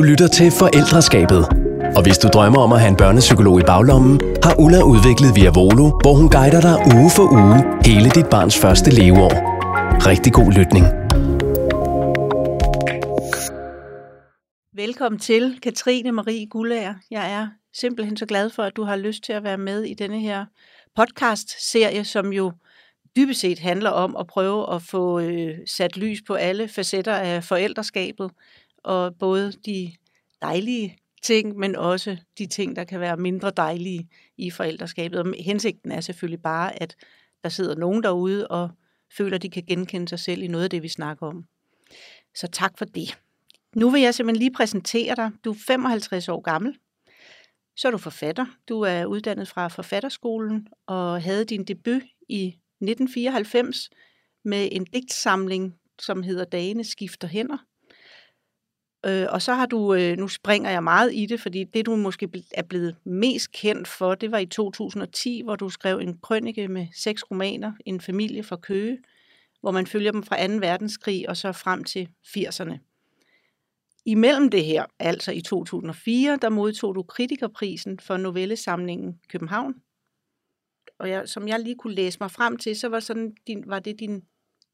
Du lytter til Forældreskabet. Og hvis du drømmer om at have en børnepsykolog i baglommen, har Ulla udviklet Via Volo, hvor hun guider dig uge for uge hele dit barns første leveår. Rigtig god lytning. Velkommen til, Katrine Marie Gullager. Jeg er simpelthen så glad for, at du har lyst til at være med i denne her podcast-serie, som jo dybest set handler om at prøve at få øh, sat lys på alle facetter af forældreskabet, og både de dejlige ting, men også de ting, der kan være mindre dejlige i forældreskabet. Og hensigten er selvfølgelig bare, at der sidder nogen derude og føler, at de kan genkende sig selv i noget af det, vi snakker om. Så tak for det. Nu vil jeg simpelthen lige præsentere dig. Du er 55 år gammel. Så er du forfatter. Du er uddannet fra Forfatterskolen og havde din debut i 1994 med en digtsamling, som hedder Dagene skifter hænder. Øh, og så har du, øh, nu springer jeg meget i det, fordi det du måske er blevet mest kendt for, det var i 2010, hvor du skrev en krønike med seks romaner, En familie fra Køge, hvor man følger dem fra 2. verdenskrig og så frem til 80'erne. Imellem det her, altså i 2004, der modtog du kritikerprisen for novellesamlingen København. Og jeg, som jeg lige kunne læse mig frem til, så var, sådan din, var det din...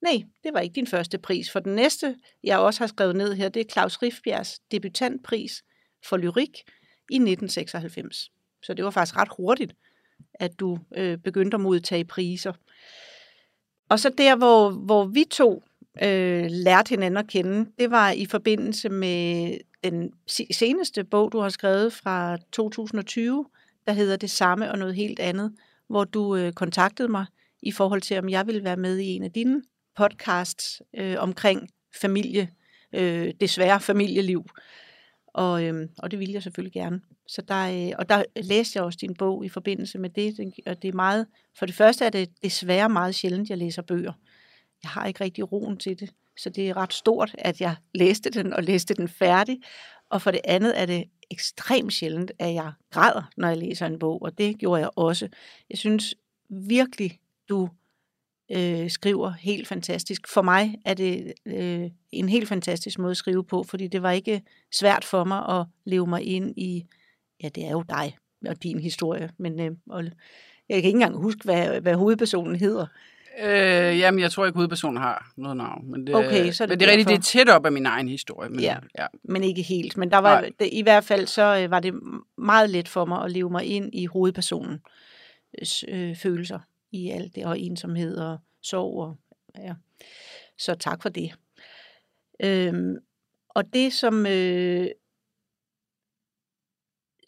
Nej, det var ikke din første pris. For den næste, jeg også har skrevet ned her, det er Claus Rifbjergs debutantpris for lyrik i 1996. Så det var faktisk ret hurtigt, at du øh, begyndte at modtage priser. Og så der, hvor, hvor vi to øh, lærte hinanden at kende, det var i forbindelse med den seneste bog, du har skrevet fra 2020, der hedder Det samme og noget helt andet, hvor du øh, kontaktede mig i forhold til, om jeg ville være med i en af dine podcasts øh, omkring familie, øh, desværre familieliv. Og, øh, og det ville jeg selvfølgelig gerne. Så der, øh, og der læste jeg også din bog i forbindelse med det, og det er meget, for det første er det desværre meget sjældent, jeg læser bøger jeg har ikke rigtig roen til det. Så det er ret stort, at jeg læste den og læste den færdig. Og for det andet er det ekstremt sjældent, at jeg græder, når jeg læser en bog, og det gjorde jeg også. Jeg synes virkelig, du øh, skriver helt fantastisk. For mig er det øh, en helt fantastisk måde at skrive på, fordi det var ikke svært for mig at leve mig ind i, ja, det er jo dig og din historie, men øh, og jeg kan ikke engang huske, hvad, hvad hovedpersonen hedder. Øh, jamen, jeg tror ikke, hovedpersonen har noget navn. Men det, okay, så er det, men det er rigtigt, det er tæt op af min egen historie. Men, ja, ja, men ikke helt. Men der var, det, i hvert fald så øh, var det meget let for mig at leve mig ind i hovedpersonens øh, følelser i alt det, og ensomhed og sorg. Og, ja. Så tak for det. Øhm, og det, som øh,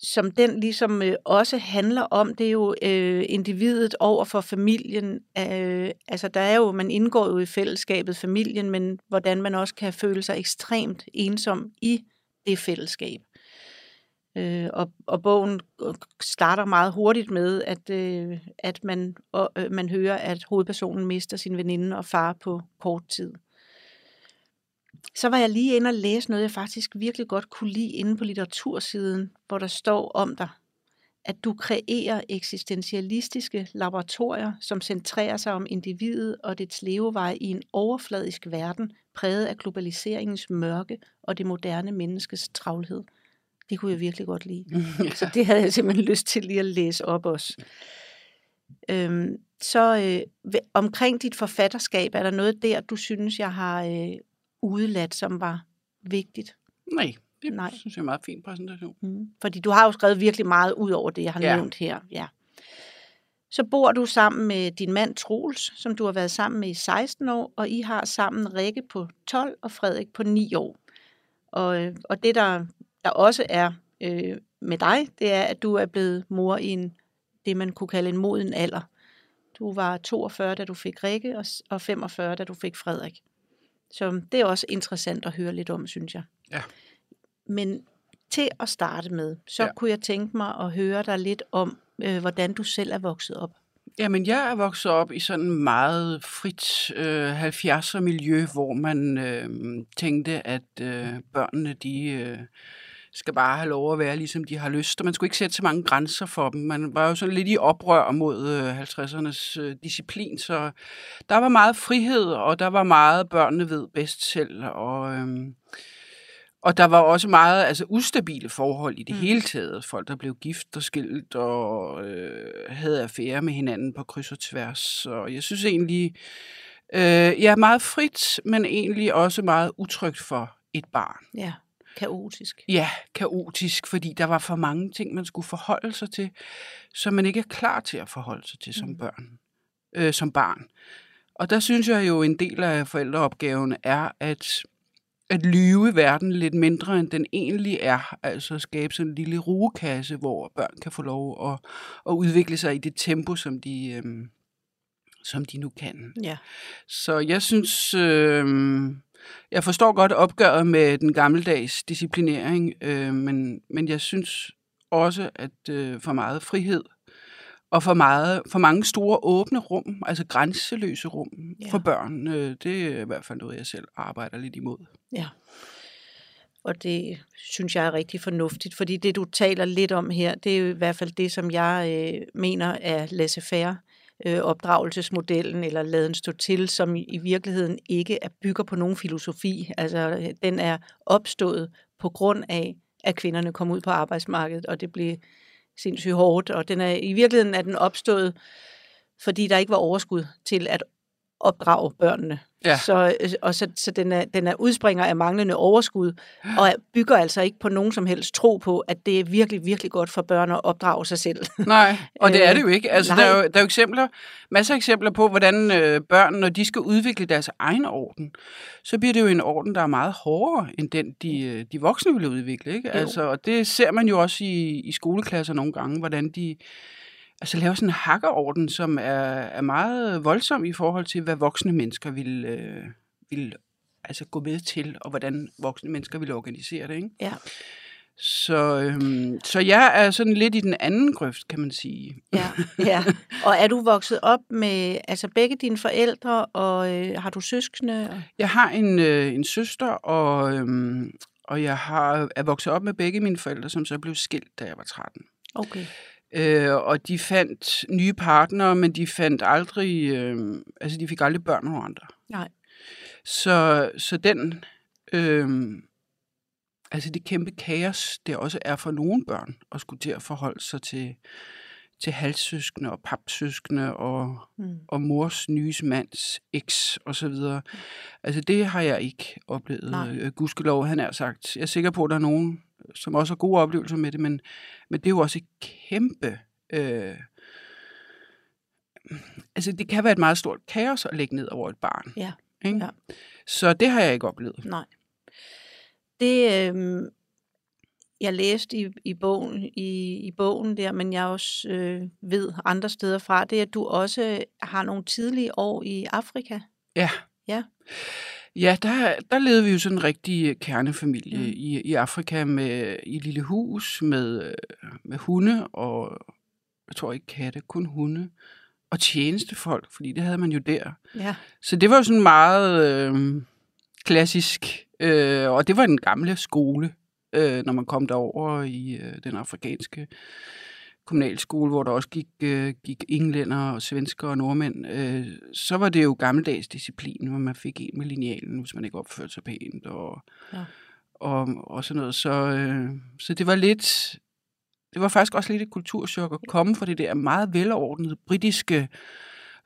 som den ligesom øh, også handler om, det er jo øh, individet over for familien. Øh, altså der er jo, man indgår jo i fællesskabet familien, men hvordan man også kan føle sig ekstremt ensom i det fællesskab. Øh, og, og bogen øh, starter meget hurtigt med, at, øh, at man, og, øh, man hører, at hovedpersonen mister sin veninde og far på kort tid så var jeg lige inde og læse noget, jeg faktisk virkelig godt kunne lide inde på litteratursiden, hvor der står om dig, at du kreerer eksistentialistiske laboratorier, som centrerer sig om individet og dets levevej i en overfladisk verden, præget af globaliseringens mørke og det moderne menneskes travlhed. Det kunne jeg virkelig godt lide. ja. Så det havde jeg simpelthen lyst til lige at læse op også. Øhm, så øh, omkring dit forfatterskab, er der noget der, du synes, jeg har øh, udeladt, som var vigtigt? Nej, det Nej. synes jeg er en meget fin præsentation. Mm. Fordi du har jo skrevet virkelig meget ud over det, jeg har ja. nævnt her. Ja. Så bor du sammen med din mand Troels, som du har været sammen med i 16 år, og I har sammen Rikke på 12 og Frederik på 9 år. Og, øh, og det, der, der også er øh, med dig, det er, at du er blevet mor i en, det, man kunne kalde en moden alder. Du var 42, da du fik Rikke, og, og 45, da du fik Frederik. Så det er også interessant at høre lidt om, synes jeg. Ja. Men til at starte med, så ja. kunne jeg tænke mig at høre dig lidt om, øh, hvordan du selv er vokset op. Jamen, jeg er vokset op i sådan en meget frit øh, 70'er miljø, hvor man øh, tænkte, at øh, børnene, de... Øh, skal bare have lov at være, ligesom de har lyst. Og man skulle ikke sætte så mange grænser for dem. Man var jo sådan lidt i oprør mod øh, 50'ernes øh, disciplin, så der var meget frihed, og der var meget, børnene ved bedst selv. Og, øh, Og der var også meget altså, ustabile forhold i det Mm. hele taget. Folk, der blev gift og skilt og øh, havde affære med hinanden på kryds og tværs. Og jeg synes egentlig, øh, jeg er meget frit, men egentlig også meget utrygt for et barn. Ja, kaotisk. Ja, kaotisk, fordi der var for mange ting, man skulle forholde sig til, som man ikke er klar til at forholde sig til som Mm. børn, øh, som barn. Og der synes jeg jo, en del af forældreopgaven er at, at lyve verden lidt mindre, end den egentlig er. Altså skabe sådan en lille rugekasse, hvor børn kan få lov at, at udvikle sig i det tempo, som de, øhm, som de nu kan. Ja. Så jeg synes, øh, jeg forstår godt opgøret med den gammeldags disciplinering, øh, men, men jeg synes også, at øh, for meget frihed og for, meget, for mange store åbne rum, altså grænseløse rum Ja. for børn, øh, det er i hvert fald noget, jeg selv arbejder lidt imod. Ja. Og det synes jeg er rigtig fornuftigt, fordi det, du taler lidt om her, det er jo i hvert fald det, som jeg øh, mener er laissez-faire øh, opdragelsesmodellen, eller laden stå til, som i, virkeligheden ikke er bygger på nogen filosofi. Altså, øh, den er opstået på grund af, at kvinderne kom ud på arbejdsmarkedet, og det blev sindssygt hårdt, og den er, i virkeligheden er den opstået, fordi der ikke var overskud til at opdrage børnene. Ja. Så, øh, og så, så den, er, den er udspringer af manglende overskud, og bygger altså ikke på nogen som helst tro på, at det er virkelig, virkelig godt for børn at opdrage sig selv. Nej, og det er Øh, det jo ikke. Altså, nej. der, er jo, der er jo eksempler, masser af eksempler på, hvordan øh, børn, når de skal udvikle deres egen orden, så bliver det jo en orden, der er meget hårdere, end den, de, øh, de voksne vil udvikle. Ikke? Jo. Altså, og det ser man jo også i, i skoleklasser nogle gange, hvordan de altså, laver sådan en hakkerorden, som er, er meget voldsom i forhold til, hvad voksne mennesker vil, øh, vil altså, gå med til, og hvordan voksne mennesker vil organisere det. Ikke? Ja. Så, øhm, så jeg er sådan lidt i den anden grøft, kan man sige. Ja, ja. Og er du vokset op med altså begge dine forældre, og øh, har du søskende? Jeg har en, øh, en søster, og, øhm, og jeg har, er vokset op med begge mine forældre, som så blev skilt, da jeg var 13. Okay. Øh, og de fandt nye partnere, men de fandt aldrig, øh, altså de fik aldrig børn nogen andre. Nej. Så, så den, øh, altså det kæmpe kaos, det også er for nogle børn, at skulle til at forholde sig til, til halssøskende og papsøskende og, Mm. og mors nye mands eks og så videre. Altså det har jeg ikke oplevet. Nej. Øh, Gudskelov, han er sagt. Jeg er sikker på, at der er nogen, som også har gode oplevelser med det, men, men det er jo også et kæmpe... Øh, altså det kan være et meget stort kaos at lægge ned over et barn. Ja, Ikke? ja. Så det har jeg ikke oplevet. Nej. Det, øh, jeg læste i, i, bogen, i, i bogen der, men jeg også øh, ved andre steder fra, det er, at du også har nogle tidlige år i Afrika. Ja. Ja. Ja, der, der levede vi jo sådan en rigtig kernefamilie Mm. mm. i, i Afrika med i et lille hus med, øh, med hunde og jeg tror ikke katte, kun hunde og tjenestefolk, fordi det havde man jo der. Ja. Så det var jo sådan meget øh, klassisk, øh, og det var den gamle skole, øh, når man kom derover i øh, den afrikanske kommunalskole, hvor der også gik, øh, gik englænder og svensker og nordmænd, øh, så var det jo gammeldags disciplin, hvor man fik en med linealen, hvis man ikke opførte sig pænt og, Ja. og, og sådan noget. Så, øh, så det var lidt, det var faktisk også lidt et kulturschok at komme fra det der meget velordnede britiske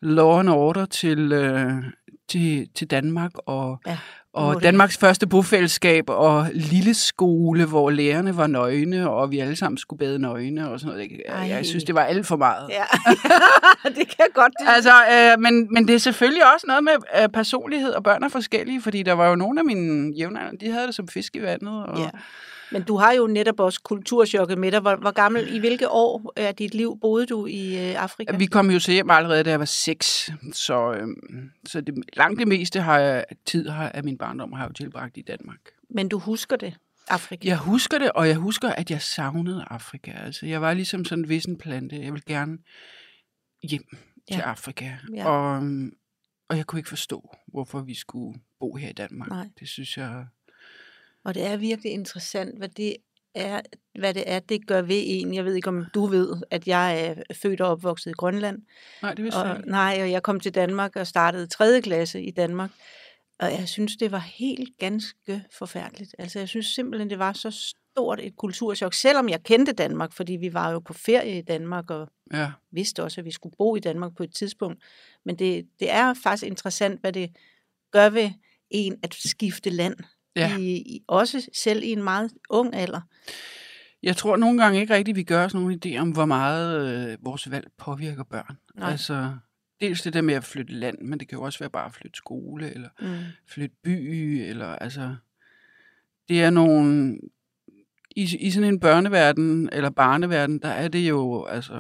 law and order til, øh, til, til Danmark og, Ja, og Danmarks første bofællesskab og lille skole, hvor lærerne var nøgne, og vi alle sammen skulle bade nøgne og sådan noget. Jeg, jeg synes, det var alt for meget. Ja, det kan jeg godt. Det. Altså, øh, men, men det er selvfølgelig også noget med øh, personlighed, og børn er forskellige, fordi der var jo nogle af mine jævnaldrende, de havde det som fisk i vandet. Og, Ja. Men du har jo netop også kulturchokket med dig. Hvor, hvor gammel, i hvilke år af dit liv boede du i øh, Afrika? Vi kom jo til hjem allerede, da jeg var seks, så, øh, så det, langt det meste har jeg, tid har, af min barndom har jeg jo tilbragt i Danmark. Men du husker det, Afrika? Jeg husker det, og jeg husker, at jeg savnede Afrika. Altså, jeg var ligesom sådan en vissen plante. Jeg ville gerne hjem Ja. til Afrika. Ja. Og, øhm, og jeg kunne ikke forstå, hvorfor vi skulle bo her i Danmark. Nej. Det synes jeg... Og det er virkelig interessant, hvad det er, hvad det er, det gør ved en. Jeg ved ikke, om du ved, at jeg er født og opvokset i Grønland. Nej, det vidste jeg Og, ikke. nej, og jeg kom til Danmark og startede 3. klasse i Danmark. Og jeg synes, det var helt ganske forfærdeligt. Altså, jeg synes simpelthen, det var så stort et kulturschok, selvom jeg kendte Danmark, fordi vi var jo på ferie i Danmark, og Ja. vidste også, at vi skulle bo i Danmark på et tidspunkt. Men det, det er faktisk interessant, hvad det gør ved en at skifte land. Ja. I, i, også selv i en meget ung alder. Jeg tror nogle gange ikke rigtigt, vi gør os nogen idé om, hvor meget øh, vores valg påvirker børn. Nej. Altså, dels det der med at flytte land, men det kan jo også være bare at flytte skole, eller Mm. flytte by, eller altså... Det er nogle... I, I sådan en børneverden, eller barneverden, der er det jo, altså...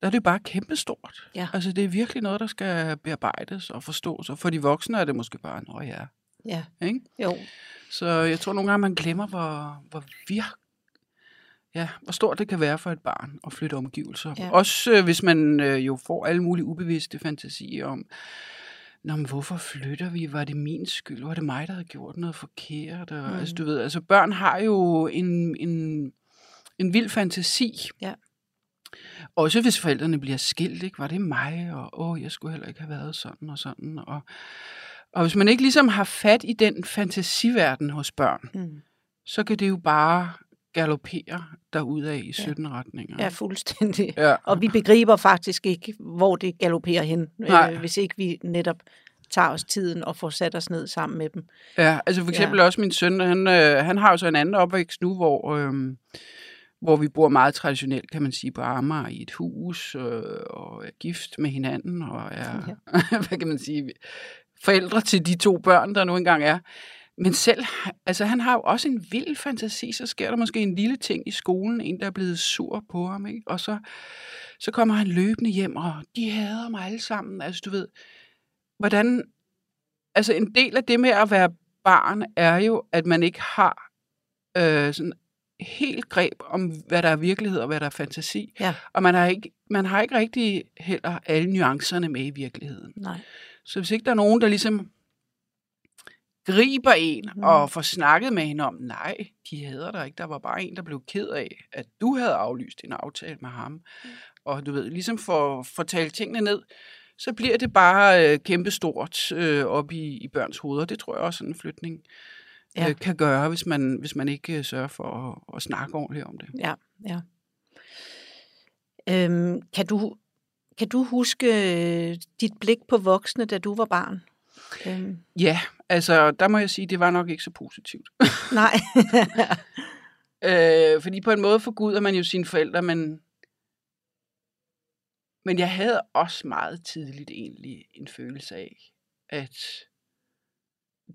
Der er det jo bare kæmpestort. Ja. Altså, det er virkelig noget, der skal bearbejdes og forstås. Og for de voksne er det måske bare, nå ja, Ja, ikke? jo. Så jeg tror nogle gange, man glemmer, hvor, hvor vir... Ja, hvor stort det kan være for et barn at flytte omgivelser. Ja. Også øh, hvis man øh, jo får alle mulige ubevidste fantasier om, Nå, men hvorfor flytter vi? Var det min skyld? Var det mig, der havde gjort noget forkert? Og, Mm. mm. Altså, du ved, altså børn har jo en, en, en vild fantasi. Ja. Også hvis forældrene bliver skilt, ikke? Var det mig? Og åh, jeg skulle heller ikke have været sådan og sådan. Og, og hvis man ikke ligesom har fat i den fantasiverden hos børn, Mm. så kan det jo bare galopere derudad i 17 ja. retninger. Ja, fuldstændig. ja. Og vi begriber faktisk ikke, hvor det galopperer hen, Nej. øh, hvis ikke vi netop tager os tiden og får sat os ned sammen med dem. Ja, altså for eksempel ja. også min søn, han, øh, han har jo så en anden opvækst nu, hvor, øh, hvor vi bor meget traditionelt, kan man sige, på Amager i et hus, øh, og er gift med hinanden, og er, ja. hvad kan man sige, forældre til de to børn, der nu engang er. Men selv, altså han har jo også en vild fantasi, så sker der måske en lille ting i skolen, en der er blevet sur på ham, ikke? og så, så kommer han løbende hjem, og de hader mig alle sammen, altså du ved, hvordan, altså en del af det med at være barn er jo, at man ikke har øh, sådan helt greb om, hvad der er virkelighed og hvad der er fantasi. Ja. Og man har, ikke, man har ikke rigtig heller alle nuancerne med i virkeligheden. Nej. Så hvis ikke der er nogen, der ligesom griber en mm. og får snakket med hende om, nej, de hader dig ikke. Der var bare en, der blev ked af, at du havde aflyst en aftale med ham. Mm. Og du ved, ligesom for, for tale tingene ned, så bliver det bare øh, kæmpestort øh, op i, i børns hoveder. Det tror jeg også, sådan en flytning Ja. øh, kan gøre, hvis man, hvis man ikke øh, sørger for at, at snakke ordentligt om det. Ja, ja. Øhm, kan, du, kan du huske øh, dit blik på voksne, da du var barn? Øhm, Ja, altså der må jeg sige, det var nok ikke så positivt. nej. Øh, fordi på en måde forguder man jo sine forældre, men, men jeg havde også meget tidligt egentlig en følelse af, at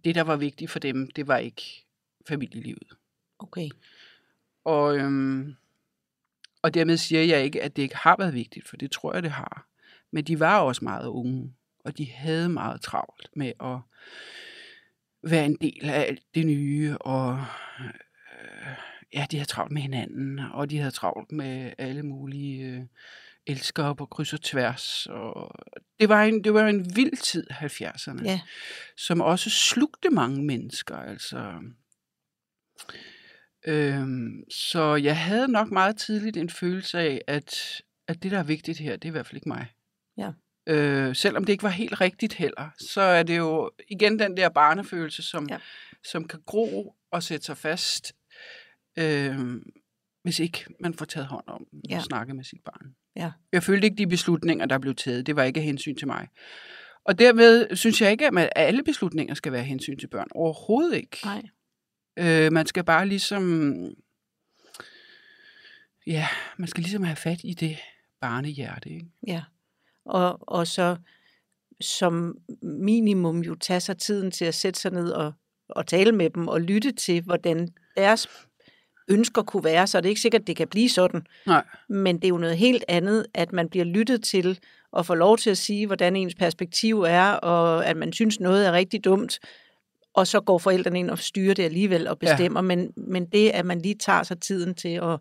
det, der var vigtigt for dem, det var ikke familielivet. okay. Og, øhm, og dermed siger jeg ikke, at det ikke har været vigtigt, for det tror jeg, det har. Men de var også meget unge, og de havde meget travlt med at være en del af alt det nye, og øh, ja, de havde travlt med hinanden, og de havde travlt med alle mulige øh, elskere på kryds og tværs. Og det, var en, det var en vild tid, 70'erne Ja, som også slugte mange mennesker. Altså. Øhm, så jeg havde nok meget tidligt en følelse af, at, at det, der er vigtigt her, det er i hvert fald ikke mig. Ja. Øh, selvom det ikke var helt rigtigt heller, så er det jo igen den der barnefølelse, som, Ja. som kan gro og sætte sig fast, øh, hvis ikke man får taget hånd om Ja. og snakket med sit barn. Ja. Jeg følte ikke de beslutninger, der blev taget. Det var ikke af hensyn til mig. Og dermed synes jeg ikke, at alle beslutninger skal være hensyn til børn. Overhovedet ikke. nej. Øh, man skal bare ligesom... Ja, man skal ligesom have fat i det barnehjerte, ikke? Ja. Og, og så som minimum jo tage sig tiden til at sætte sig ned og, og tale med dem og lytte til, hvordan deres ønsker kunne være, så er det ikke sikkert, at det kan blive sådan. Nej. Men det er jo noget helt andet, at man bliver lyttet til og får lov til at sige, hvordan ens perspektiv er, og at man synes noget er rigtig dumt, og så går forældrene ind og styrer det alligevel og bestemmer. Ja. Men, men det, at man lige tager sig tiden til at,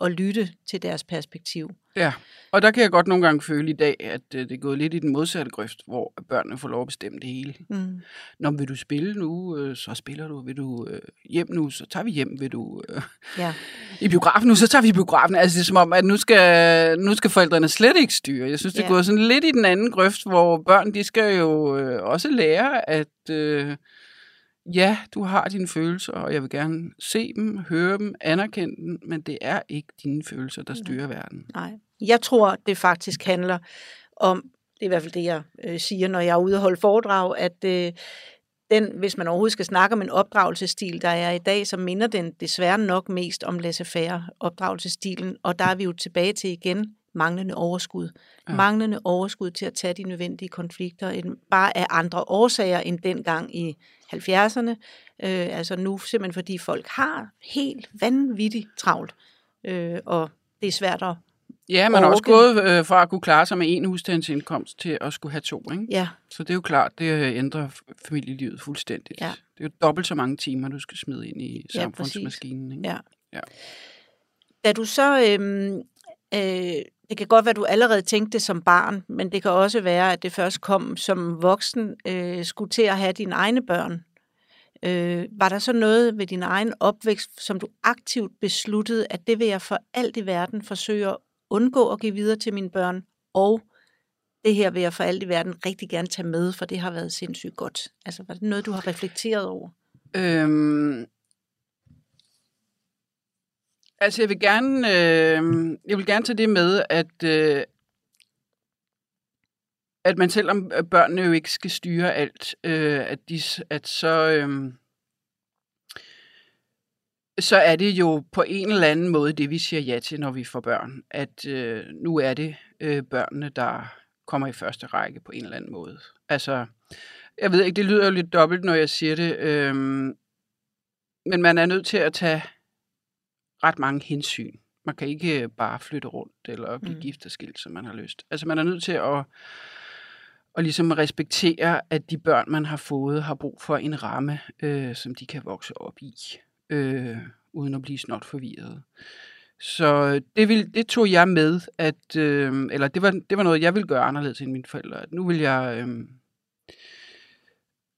og lytte til deres perspektiv. Ja, og der kan jeg godt nogle gange føle i dag, at øh, det er gået lidt i den modsatte grøft, hvor børnene får lov at bestemme det hele. Mm. Når vil du spille nu, øh, så spiller du. Vil du øh, hjem nu, så tager vi hjem. Vil du Ja. i biografen nu, så tager vi i biografen. Altså det er som om, at nu skal, nu skal forældrene slet ikke styre. Jeg synes, det Ja. går sådan lidt i den anden grøft, hvor børn, de skal jo også lære, at øh, ja, du har dine følelser, og jeg vil gerne se dem, høre dem, anerkende dem, men det er ikke dine følelser, der styrer verden. Nej. Jeg tror, det faktisk handler om, det er i hvert fald det, jeg øh, siger, når jeg er ude og holde foredrag, at øh, den, hvis man overhovedet skal snakke om en opdragelsesstil, der er i dag, så minder den desværre nok mest om laissez-faire opdragelsesstilen, og der er vi jo tilbage til igen manglende overskud. Ja. Ja. Manglende overskud til at tage de nødvendige konflikter, en- bare af andre årsager end dengang i 70'erne. Øh, altså nu simpelthen fordi folk har helt vanvittigt travlt, øh, og det er svært at Ja, man er også gået øh, fra at kunne klare sig med en husstandsindkomst til at skulle have to. Ikke? Ja, Så det er jo klart, det øh, ændrer familielivet fuldstændigt. Ja. Det er jo dobbelt så mange timer, du skal smide ind i Ja, samfundsmaskinen. Ikke? ja. Ja. Da du så, øhm, øh, det kan godt være, at du allerede tænkte det som barn, men det kan også være, at det først kom som voksen, øh, skulle til at have dine egne børn. Øh, var der så noget ved din egen opvækst, som du aktivt besluttede, at det vil jeg for alt i verden forsøge at undgå at give videre til mine børn, og det her vil jeg for alt i verden rigtig gerne tage med, for det har været sindssygt godt. Altså, var det noget, du har reflekteret over? Øhm, altså, jeg vil gerne, øh, jeg vil gerne tage det med, at, øh, at man selvom øh, børnene jo ikke skal styre alt, øh, at, de, at så, øh, så er det jo på en eller anden måde det, vi siger ja til, når vi får børn. At øh, nu er det øh, børnene, der kommer i første række på en eller anden måde. Altså, jeg ved ikke, det lyder jo lidt dobbelt, når jeg siger det, øh, men man er nødt til at tage ret mange hensyn. Man kan ikke bare flytte rundt eller blive Mm. gift og skilt, som man har lyst. Altså man er nødt til at, at ligesom respektere, at de børn, man har fået, har brug for en ramme, øh, som de kan vokse op i, øh, uden at blive snot forvirret. Så det, vil, det tog jeg med, at, øh, eller det var, det var noget, jeg ville gøre anderledes end mine forældre. At nu vil jeg øh,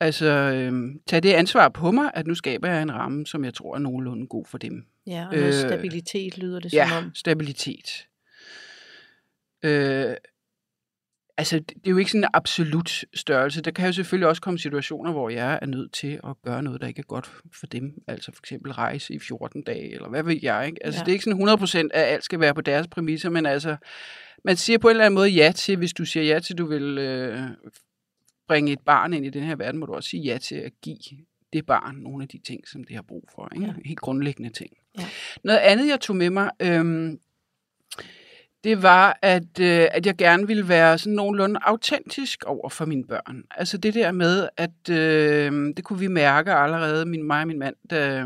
altså, øh, tage det ansvar på mig, at nu skaber jeg en ramme, som jeg tror er nogenlunde god for dem. Ja, og noget Øh, stabilitet lyder det Ja, som om. stabilitet. Øh, altså, det er jo ikke sådan en absolut størrelse. Der kan jo selvfølgelig også komme situationer, hvor jeg er nødt til at gøre noget, der ikke er godt for dem. Altså for eksempel rejse i 14 dage, eller hvad ved jeg. Ikke? Altså, Ja. det er ikke sådan 100% at alt skal være på deres præmisser, men altså, man siger på en eller anden måde ja til, hvis du siger ja til, du vil øh, bringe et barn ind i den her verden, må du også sige ja til at give det barn nogle af de ting, som det har brug for. Ikke? Ja. Helt grundlæggende ting. Ja. Noget andet, jeg tog med mig, øhm, det var, at, øh, at jeg gerne ville være sådan nogenlunde autentisk over for mine børn. Altså det der med, at øh, det kunne vi mærke allerede, min, mig og min mand, da,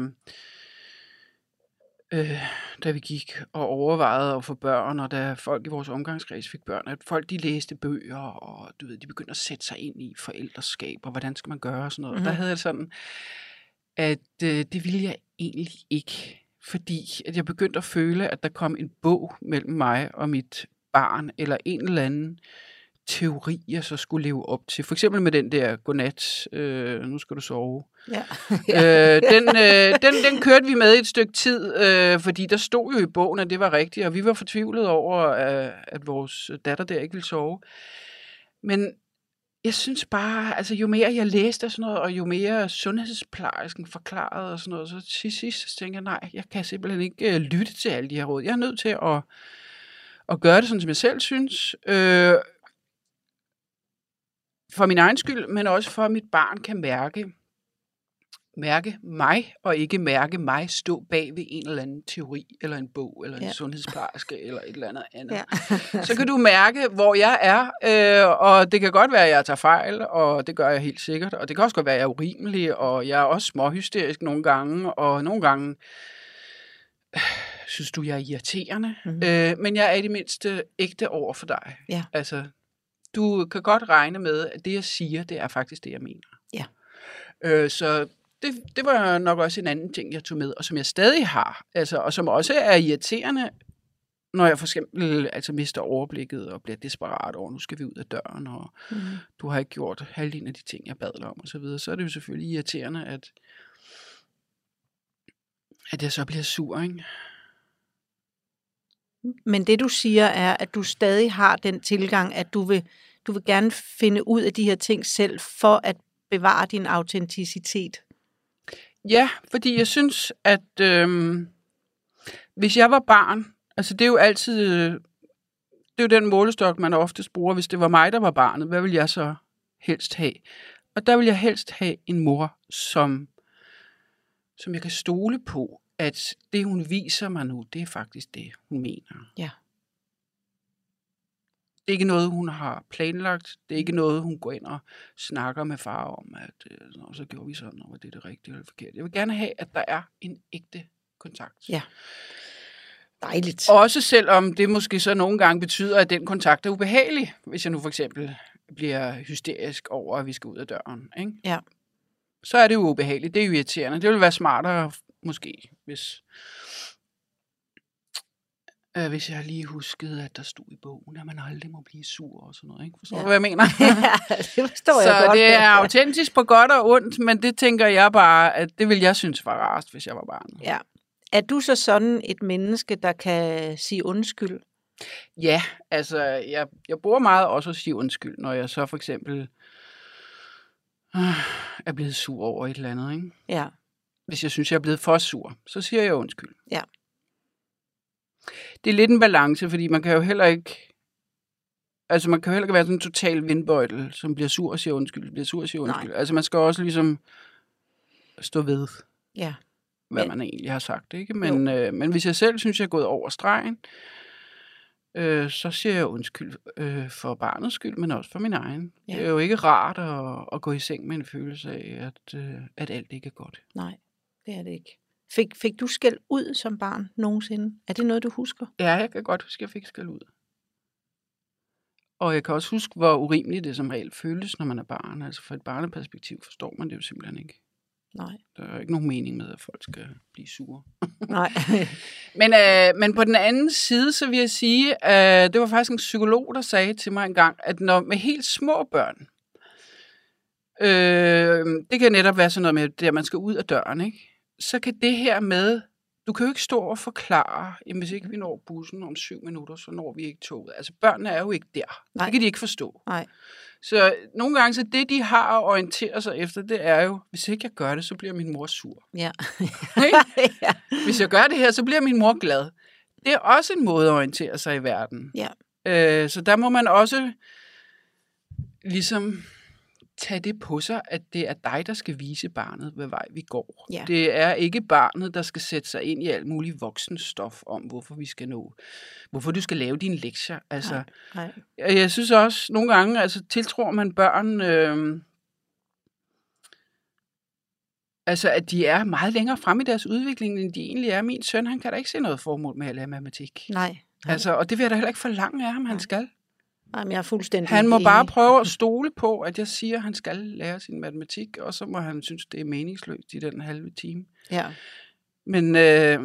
øh, da vi gik og overvejede at få børn, og da folk i vores omgangskreds fik børn, at folk de læste bøger, og du ved, de begyndte at sætte sig ind i forældreskab, og hvordan skal man gøre og sådan noget. Mm-hmm. Og der Mhm. havde jeg sådan, at øh, det ville jeg egentlig ikke, fordi at jeg begyndte at føle, at der kom en bog mellem mig og mit barn, eller en eller anden teori, jeg så skulle leve op til. For eksempel med den der godnat, øh, nu skal du sove. Ja. øh, den, øh, den, den kørte vi med i et stykke tid, øh, fordi der stod jo i bogen, at det var rigtigt, og vi var fortvivlet over, øh, at vores datter der ikke ville sove. Men jeg synes bare, altså jo mere jeg læste og sådan noget, og jo mere sundhedsplejersken forklarede og sådan noget, så til sidst så tænkte jeg, nej, jeg kan simpelthen ikke øh, lytte til alle de her råd. Jeg er nødt til at, at gøre det sådan, som jeg selv synes. Øh, for min egen skyld, men også for at mit barn kan mærke, mærke mig, og ikke mærke mig stå bag ved en eller anden teori, eller en bog, eller en Ja. sundhedsplejerske, eller et eller andet andet. Ja. Så kan du mærke, hvor jeg er, øh, og det kan godt være, at jeg tager fejl, og det gør jeg helt sikkert, og det kan også godt være, at jeg er urimelig, og jeg er også småhysterisk nogle gange, og nogle gange øh, synes du, jeg er irriterende, Mhm. mm. øh, men jeg er i det mindste ægte over for dig. Ja. Altså, du kan godt regne med, at det, jeg siger, det er faktisk det, jeg mener. Ja. Øh, så det, det var nok også en anden ting, jeg tog med, og som jeg stadig har, altså, og som også er irriterende, når jeg for eksempel altså, mister overblikket og bliver desperat over, nu skal vi ud af døren, og Mm. du har ikke gjort halvdelen af de ting, jeg bad dig om, og så videre, så er det jo selvfølgelig irriterende, at, at jeg så bliver sur, ikke? Men det du siger er, at du stadig har den tilgang, at du vil, du vil gerne finde ud af de her ting selv, for at bevare din autenticitet. Ja, fordi jeg synes, at øh, hvis jeg var barn, altså det er jo altid, det er jo den målestok, man oftest bruger, hvis det var mig, der var barnet, hvad vil jeg så helst have? Og der vil jeg helst have en mor, som, som jeg kan stole på, at det, hun viser mig nu, det er faktisk det, hun mener. Ja. Det er ikke noget, hun har planlagt. Det er ikke noget, hun går ind og snakker med far om, at øh, så gjorde vi sådan, og det det rigtige eller forkert. Jeg vil gerne have, at der er en ægte kontakt. Ja. Dejligt. Også selvom det måske så nogle gange betyder, at den kontakt er ubehagelig, hvis jeg nu for eksempel bliver hysterisk over, at vi skal ud af døren. Ikke? Ja. Så er det jo ubehageligt. Det er irriterende. Det ville være smartere, måske, hvis, øh, hvis jeg lige huskede, at der stod i bogen, at man aldrig må blive sur og sådan noget. Ikke? Forstår Ja. du, hvad jeg mener? ja, det forstår jeg så godt. det er autentisk på godt og ondt, men det tænker jeg bare, at det vil jeg synes var rarest, hvis jeg var barn. Ja. Er du så sådan et menneske, der kan sige undskyld? Ja, altså, jeg, jeg bruger meget også at sige undskyld, når jeg så for eksempel øh, er blevet sur over et eller andet. Ikke? Ja. Hvis jeg synes, jeg er blevet for sur, så siger jeg undskyld. Ja. Det er lidt en balance, fordi man kan jo heller ikke... Altså, man kan jo heller ikke være sådan en total vindbøjtel, som bliver sur og siger undskyld, bliver sur og siger undskyld. Nej. Altså, man skal også ligesom stå ved, Ja. hvad Men- man egentlig har sagt. Ikke? Men, øh, men hvis jeg selv synes, jeg er gået over stregen, øh, så siger jeg undskyld øh, for barnets skyld, men også for min egen. Ja. Ja. Det er jo ikke rart at, at gå i seng med en følelse af, at, øh, at alt ikke er godt. Nej, det er det ikke. Fik, fik du skæld ud som barn nogensinde? Er det noget, du husker? Ja, jeg kan godt huske, at jeg fik skæld ud. Og jeg kan også huske, hvor urimeligt det som regel føles, når man er barn. Altså fra et barneperspektiv forstår man det jo simpelthen ikke. Nej. Der er ikke nogen mening med, at folk skal blive sure. Nej. Men, øh, men på den anden side, så vil jeg sige, øh, det var faktisk en psykolog, der sagde til mig engang, at når med helt små børn, øh, det kan netop være sådan noget med, at man skal ud af døren, ikke? Så kan det her med, du kan jo ikke stå og forklare, jamen hvis ikke vi når bussen om syv minutter, så når vi ikke toget. Altså børnene er jo ikke der. Nej. Det kan de ikke forstå. Nej. Så nogle gange, så det de har at orientere sig efter, det er jo, hvis ikke jeg gør det, så bliver min mor sur. Ja. Ja. hvis jeg gør det her, så bliver min mor glad. Det er også en måde at orientere sig i verden. Ja. Øh, så der må man også ligesom tage det på sig, at det er dig, der skal vise barnet, hvad vej vi går. Ja. Det er ikke barnet, der skal sætte sig ind i alt muligt voksenstof om, hvorfor vi skal nå, hvorfor du skal lave dine lektier. Altså, Nej. Nej. jeg synes også, nogle gange altså, tiltror man børn, øh, altså at de er meget længere frem i deres udvikling, end de egentlig er. Min søn, han kan da ikke se noget formål med at lære matematik. Nej. Nej. Altså, og det vil jeg da heller ikke forlange af ham, han Nej. skal. Nej, men jeg er fuldstændig Han må enig. bare prøve at stole på, at jeg siger, at han skal lære sin matematik, og så må han synes, det er meningsløst i den halve time. Ja. Men, øh,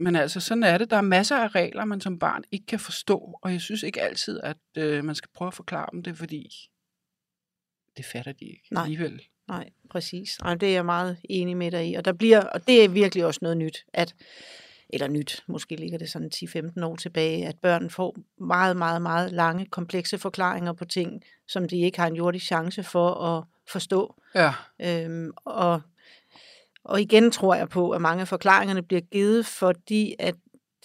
men altså, sådan er det. Der er masser af regler, man som barn ikke kan forstå, og jeg synes ikke altid, at øh, man skal prøve at forklare dem det, fordi det fatter de ikke Nej. alligevel. Nej, præcis. Nej, det er jeg meget enig med dig i. Og der bliver, og det er virkelig også noget nyt, at eller nyt, måske ligger det sådan 10-15 år tilbage, at børn får meget, meget, meget lange, komplekse forklaringer på ting, som de ikke har en jordisk chance for at forstå. Ja, Øhm, og, og igen tror jeg på, at mange af forklaringerne bliver givet, fordi at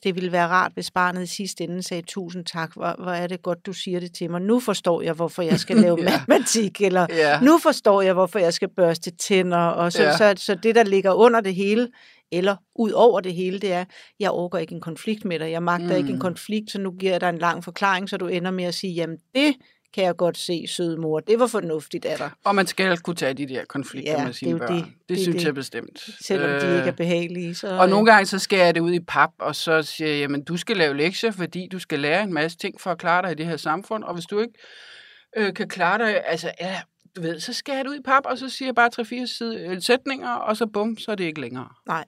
det ville være rart, hvis barnet i sidste ende sagde, tusind tak, hvor, hvor er det godt, du siger det til mig. Nu forstår jeg, hvorfor jeg skal lave Ja. matematik, eller ja. nu forstår jeg, hvorfor jeg skal børste tænder. Og så, Ja. så, så det, der ligger under det hele, eller ud over det hele, det er, jeg overgår ikke en konflikt med dig. Jeg magter mm. ikke en Mm. konflikt, så nu giver jeg dig en lang forklaring, så du ender med at sige, jamen det kan jeg godt se, søde mor. Det var fornuftigt af dig. Og man skal kunne tage de der konflikter Ja, med det sine jo børn. det. Det, Det synes det. jeg bestemt. Selvom øh, de ikke er behagelige. Så, Og nogle gange så skærer jeg det ud i pap, og så siger jeg, jamen du skal lave lektier, fordi du skal lære en masse ting for at klare dig i det her samfund, og hvis du ikke øh, kan klare dig, altså ja, du ved, så skærer jeg det ud i pap, og så siger jeg bare tre-fire side- øh, sætninger, og så bum, så er det ikke længere. Nej,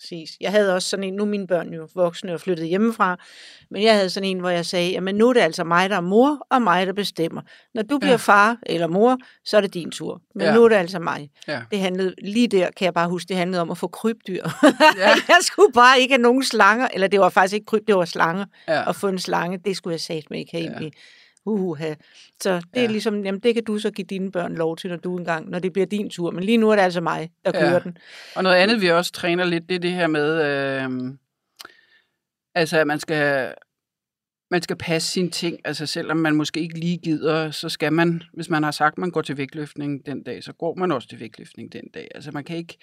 præcis. Jeg havde også sådan en, nu er mine børn jo voksne og flyttet hjemmefra, men jeg havde sådan en, hvor jeg sagde, jamen nu er det altså mig, der er mor, og mig, der bestemmer. Når du bliver Ja. far eller mor, så er det din tur. Men Ja. nu er det altså mig. Ja. Det handlede, lige der kan jeg bare huske, det handlede om at få krybdyr. Ja. jeg skulle bare ikke have nogen slanger, eller det var faktisk ikke kryb, det var slanger. Ja. At få en slange, det skulle jeg sagt med ikke have Ja. i. Uhuha. Så det ja. Ja. er ligesom, jamen det kan du så give dine børn lov til, når du engang, når det bliver din tur. Men lige nu er det altså mig, der Ja. kører den. Og noget andet, vi også træner lidt, det er det her med, øh, altså at man skal, man skal passe sine ting. Altså selvom man måske ikke lige gider, så skal man, hvis man har sagt, at man går til vægtløftning den dag, så går man også til vægtløftning den dag. Altså man kan ikke,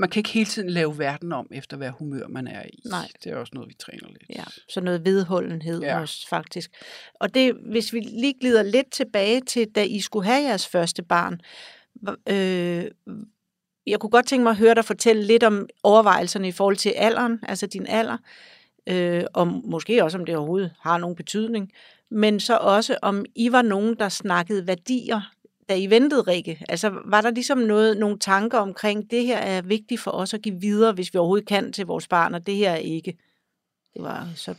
man kan ikke hele tiden lave verden om, efter hvad humør man er i. Nej. Det er også noget, vi træner lidt. Ja, så noget vedholdenhed ja. Også faktisk. Og det, hvis vi lige glider lidt tilbage til, da I skulle have jeres første barn, øh, jeg kunne godt tænke mig at høre dig fortælle lidt om overvejelserne i forhold til alderen, altså din alder, øh, og måske også om det overhovedet har nogen betydning, men så også om I var nogen, der snakkede værdier, da I ventede, Rikke. Altså var der ligesom noget, nogle tanker omkring, det her er vigtigt for os at give videre, hvis vi overhovedet kan til vores barn, og det her er ikke. Det var så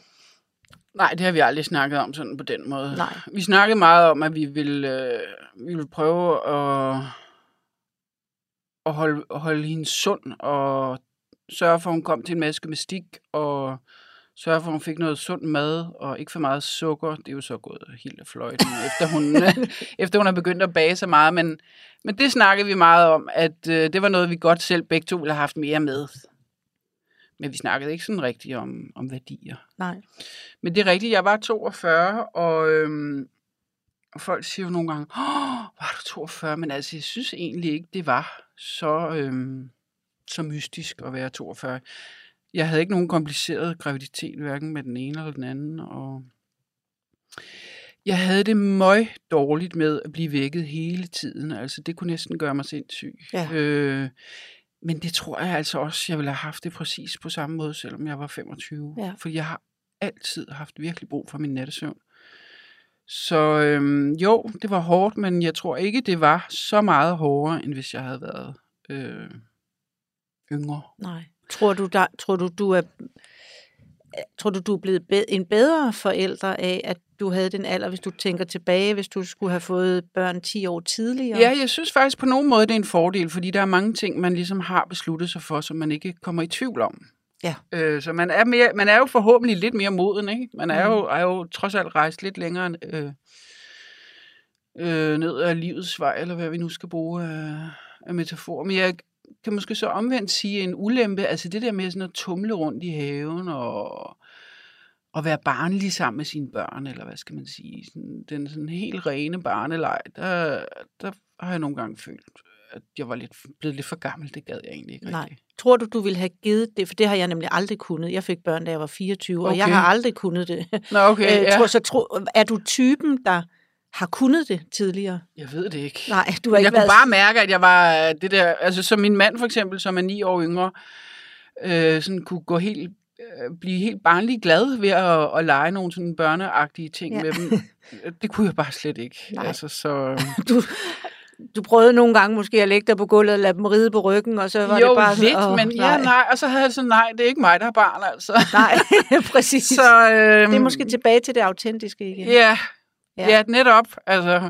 Nej, det har vi aldrig snakket om sådan på den måde. Nej. Vi snakkede meget om, at vi ville, øh, vi ville prøve at, at holde, at holde hende sund og sørge for, at hun kom til en masse gymnastik og sørge for, at hun fik noget sund mad og ikke for meget sukker. Det er jo så gået helt af fløjten, efter hun, efter hun er begyndt at bage så meget. Men, men det snakkede vi meget om, at øh, det var noget, vi godt selv begge to ville have haft mere med. Men vi snakkede ikke sådan rigtigt om, om værdier. nej. Men det er rigtigt, jeg var 42, og, øhm, og folk siger jo nogle gange, Åh, var du 42? Men altså, jeg synes egentlig ikke, det var så, øhm, så mystisk at være 42. Jeg havde ikke nogen kompliceret graviditet, hverken med den ene eller den anden, og jeg havde det møg dårligt med at blive vækket hele tiden. Altså, det kunne næsten gøre mig sindssyg. Ja. Øh, men det tror jeg altså også, jeg ville have haft det præcis på samme måde, selvom jeg var 25. Ja. For jeg har altid haft virkelig brug for min nattesøvn. Så øhm, jo, det var hårdt, men jeg tror ikke, det var så meget hårdere, end hvis jeg havde været øh, yngre. Nej. Tror du, der, tror du, du er tror du, du er blevet en bedre forælder af, at du havde den alder, hvis du tænker tilbage, hvis du skulle have fået børn 10 år tidligere? Ja, jeg synes faktisk på nogen måde, det er en fordel, fordi der er mange ting, man ligesom har besluttet sig for, som man ikke kommer i tvivl om. Ja. Øh, så man er, mere, man er jo forhåbentlig lidt mere moden, ikke? Man er, Mm. jo, er jo trods alt rejst lidt længere øh, øh, ned ad livets vej, eller hvad vi nu skal bruge af, af metafor. Men jeg kan måske så omvendt sige en ulempe, altså det der med sådan at tumle rundt i haven og, og være barnlig sammen med sine børn, eller hvad skal man sige, sådan, den sådan helt rene barneleg, der, der har jeg nogle gange følt, at jeg var lidt, blevet lidt for gammel. Det gad jeg egentlig ikke Nej. rigtig. Tror du, du ville have givet det? For det har jeg nemlig aldrig kunnet. Jeg fik børn, da jeg var 24, og jeg Okay. har aldrig kunnet det. Nå, okay, Øh, ja. tror, så tro, er du typen, der har kunnet det tidligere? Jeg ved det ikke. Nej, du har ikke jeg kunne været... bare mærke, at jeg var øh, det der, altså som min mand for eksempel, som er ni år yngre, øh, sådan kunne gå helt, øh, blive helt barnlig glad ved at, at lege nogle sådan børneagtige ting Ja. med dem. Det kunne jeg bare slet ikke. Nej. Altså, så, du, du prøvede nogle gange måske at lægge dig på gulvet og lade dem ride på ryggen, og så var jo, det bare sådan, lidt, åh, men ja, nej. Og så havde jeg sådan, nej, det er ikke mig, der har barn, altså. Nej, præcis. Så, så, øh, det er måske tilbage til det autentiske igen. Ja, Ja. ja. netop. Altså,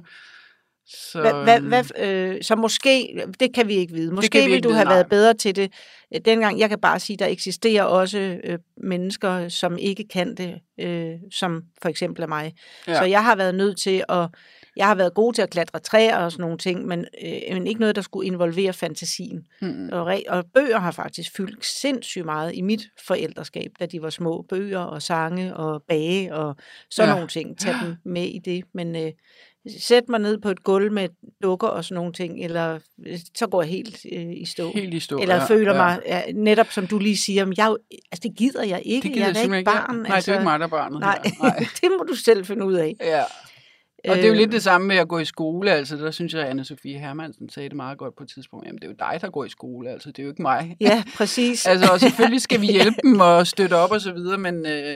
så, Hvad, hvad, hvad, øh, så måske, det kan vi ikke vide, måske vi ville du vide, have nej. været bedre til det øh, dengang. Jeg kan bare sige, der eksisterer også øh, mennesker, som ikke kan det, øh, som for eksempel mig. Ja. Så jeg har været nødt til at, jeg har været god til at klatre træer og sådan nogle ting, men, øh, men ikke noget, der skulle involvere fantasien. Mm. Og, re- og bøger har faktisk fyldt sindssygt meget i mit forældreskab, da de var små. Bøger og sange og bage og sådan ja. Nogle ting. Tag dem med i det. Men øh, sæt mig ned på et gulv med dukker og sådan nogle ting, eller øh, så går jeg helt øh, i stå. Helt i stå. eller ja, føler ja. mig, ja, netop som du lige siger, jeg, altså det gider jeg ikke. Det gider jeg er ikke barn. Nej, det er ikke mig, der er barnet. Nej, Her. Nej. det må du selv finde ud af. Ja. Og det er jo lidt det samme med at gå i skole, altså der synes jeg, at Anne-Sophie Hermansen sagde det meget godt på et tidspunkt, jamen det er jo dig, der går i skole, altså det er jo ikke mig. Ja, præcis. altså og selvfølgelig skal vi hjælpe dem og støtte op og så videre, men, øh,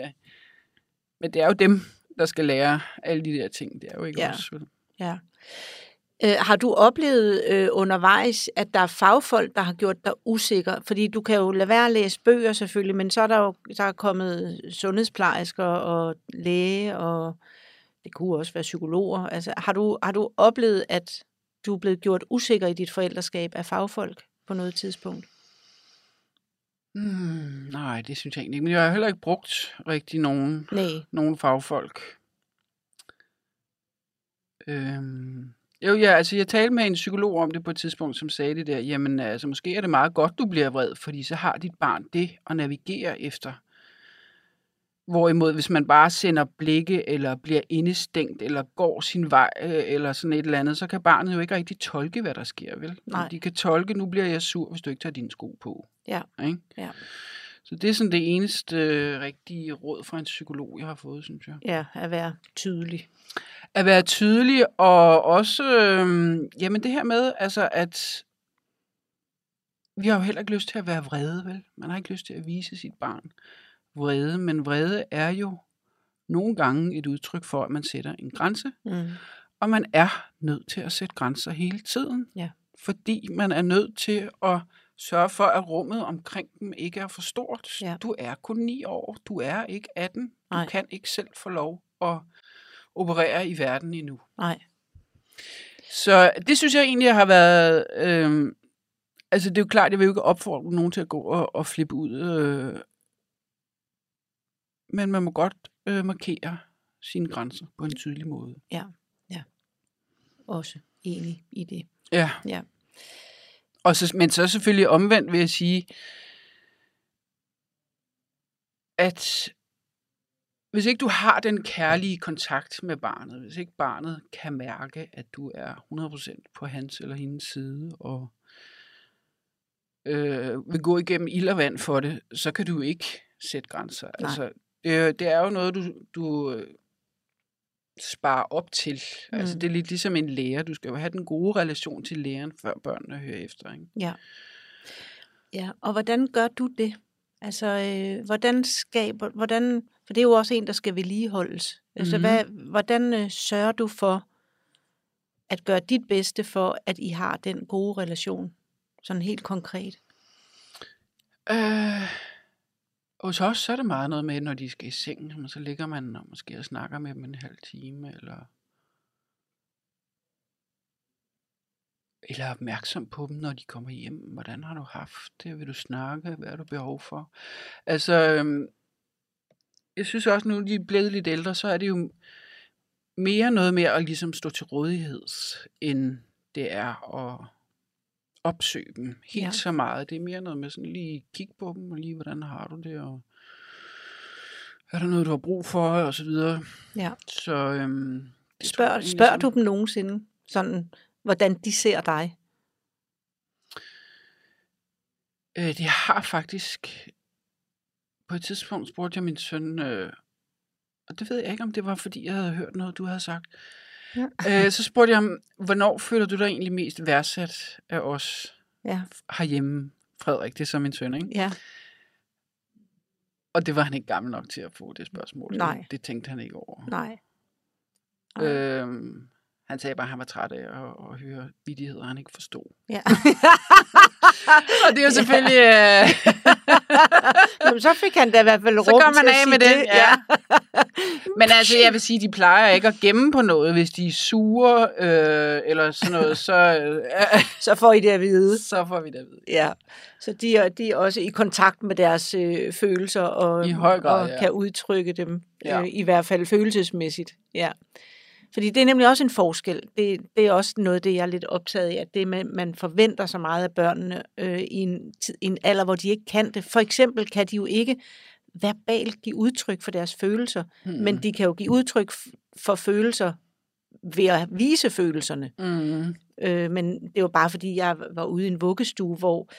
men det er jo dem, der skal lære alle de der ting, det er jo ikke Ja. os. Ja. Øh, har du oplevet øh, undervejs, at der er fagfolk, der har gjort dig usikker? Fordi du kan jo lade være at læse bøger selvfølgelig, men så er der jo der er kommet sundhedsplejersker og læge, og det kunne også være psykologer. Altså, har, du, har du oplevet, at du er blevet gjort usikker i dit forældreskab af fagfolk på noget tidspunkt? Hmm, nej, det synes jeg egentlig ikke. Men jeg har heller ikke brugt rigtig nogen, Nej. nogen fagfolk. Øhm, jo, ja, altså jeg talte med en psykolog om det på et tidspunkt, som sagde det der, jamen altså måske er det meget godt, du bliver vred, fordi så har dit barn det at navigere efter. Hvorimod, hvis man bare sender blikke, eller bliver indestængt, eller går sin vej, øh, eller sådan et eller andet, så kan barnet jo ikke rigtig tolke, hvad der sker, vel? Nej. De kan tolke, nu bliver jeg sur, hvis du ikke tager dine sko på. Ja. Ikke? Ja. Så det er sådan det eneste øh, rigtige råd fra en psykolog, jeg har fået, synes jeg. Ja, at være tydelig. At være tydelig, og også, øh, jamen det her med, altså at vi har jo heller ikke lyst til at være vrede, vel? Man har ikke lyst til at vise sit barn vrede, men vrede er jo nogle gange et udtryk for, at man sætter en grænse, Mm. og man er nødt til at sætte grænser hele tiden, Ja. fordi man er nødt til at sørge for, at rummet omkring dem ikke er for stort. Ja. Du er kun 9 år, du er ikke 18, du Nej. kan ikke selv få lov at operere i verden endnu. Nej. Så det synes jeg egentlig har været... Øh, altså det er jo klart, jeg vil jo ikke opfordre nogen til at gå og, og flippe ud. Øh, men man må godt øh, markere sine grænser på en tydelig måde. Også enig i det. Ja. Ja. Og så, men så selvfølgelig omvendt vil jeg sige, at hvis ikke du har den kærlige kontakt med barnet, hvis ikke barnet kan mærke, at du er 100% på hans eller hendes side, og øh, vil gå igennem ild og vand for det, så kan du ikke sætte grænser. Nej. Altså, det, er- det er jo noget, du, du øh, sparer op til. Mm. Altså, Mm. det er lidt ligesom en lærer. Du skal jo have den gode relation til læreren, før børnene hører efter. Ikke? Ja. Ja, og hvordan gør du det? Altså, øh, hvordan skaber, hvordan, for det er jo også en, der skal vedligeholdes. Altså, Mhm. hvad, hvordan øh, sørger du for at gøre dit bedste for, at I har den gode relation? Sådan helt konkret. Øh, hos os så er det meget noget med, når de skal i seng, og så ligger man og måske og snakker med dem en halv time, eller eller er opmærksom på dem, når de kommer hjem. Hvordan har du haft det? Vil du snakke? Hvad har du behov for? Altså, øhm, jeg synes også, nu de er blevet lidt ældre, så er det jo mere noget med at ligesom stå til rådighed, end det er at opsøge dem helt Ja. så meget. Det er mere noget med sådan lige kigge på dem, og lige, hvordan har du det, og er der noget, du har brug for, og så videre. Ja. Så øhm, det tror jeg Spørg, sådan- du dem nogensinde, sådan, hvordan de ser dig? Øh, det har faktisk... På et tidspunkt spurgte jeg min søn, øh, og det ved jeg ikke, om det var, fordi jeg havde hørt noget, du havde sagt. Ja. Øh, så spurgte jeg ham, hvornår føler du dig egentlig mest værdsat af os Ja. herhjemme? Frederik, det er så min søn, ikke? Ja. Og det var han ikke gammel nok til at få det spørgsmål. Nej. Det, tænkte han ikke over. Nej. Nej. Øhm, han sagde bare, at han var træt af at, at høre vidigheder, han ikke forstod. Ja. Og det er jo selvfølgelig... Øh, Jamen, så fik han da i hvert fald Så rum går man af med det. den, ja. Men altså, jeg vil sige, de plejer ikke at gemme på noget. Hvis de er sure øh, eller sådan noget, så, øh, Så får I det at vide. så får vi det at vide. Ja, så de er, de er også i kontakt med deres øh, følelser og, I høj grad, og ja. kan udtrykke dem, Ja. øh, i hvert fald følelsesmæssigt. Ja. Fordi det er nemlig også en forskel. Det, det er også noget, det jeg er lidt optaget af, at det med, man forventer så meget af børnene øh, i, en, tid- i en alder, hvor de ikke kan det. For eksempel kan de jo ikke verbalt give udtryk for deres følelser, mm. men de kan jo give udtryk for følelser ved at vise følelserne. Mm. Øh, men det var bare fordi, jeg var ude i en vuggestue, hvor,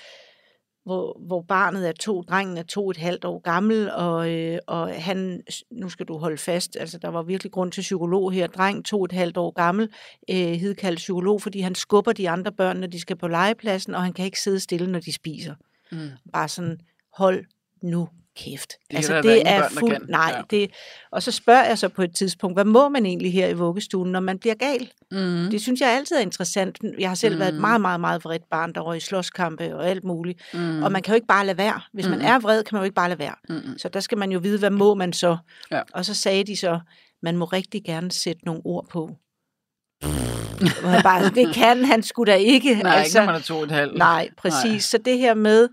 hvor, hvor barnet er to, drengen er to et halvt år gammel, og, øh, og han, nu skal du holde fast, altså der var virkelig grund til psykolog her, dreng to et halvt år gammel, øh, hedkaldt psykolog, fordi han skubber de andre børn, når de skal på legepladsen, og han kan ikke sidde stille, når de spiser. Mm. Bare sådan, hold nu kæft. Det der da ingen børn, der kan. Nej, Ja. det, og så spørger jeg så på et tidspunkt, hvad må man egentlig her i vuggestuen, når man bliver gal? Mm. Det synes jeg altid er interessant. Jeg har selv mm. været et Mm. meget, meget, meget vredt barn, der var i slåskampe og alt muligt. Mm. Mm. Og man kan jo ikke bare lade være. Hvis man Mm. er vred, kan man jo ikke bare lade være. Mm. Så der skal man jo vide, hvad må man så? Ja. Og så sagde de så, man må rigtig gerne sætte nogle ord på. Hvor bare, det kan han sgu da ikke. Nej, altså, ikke når man er to og et halvt. Nej, præcis. Nej. Så det her med,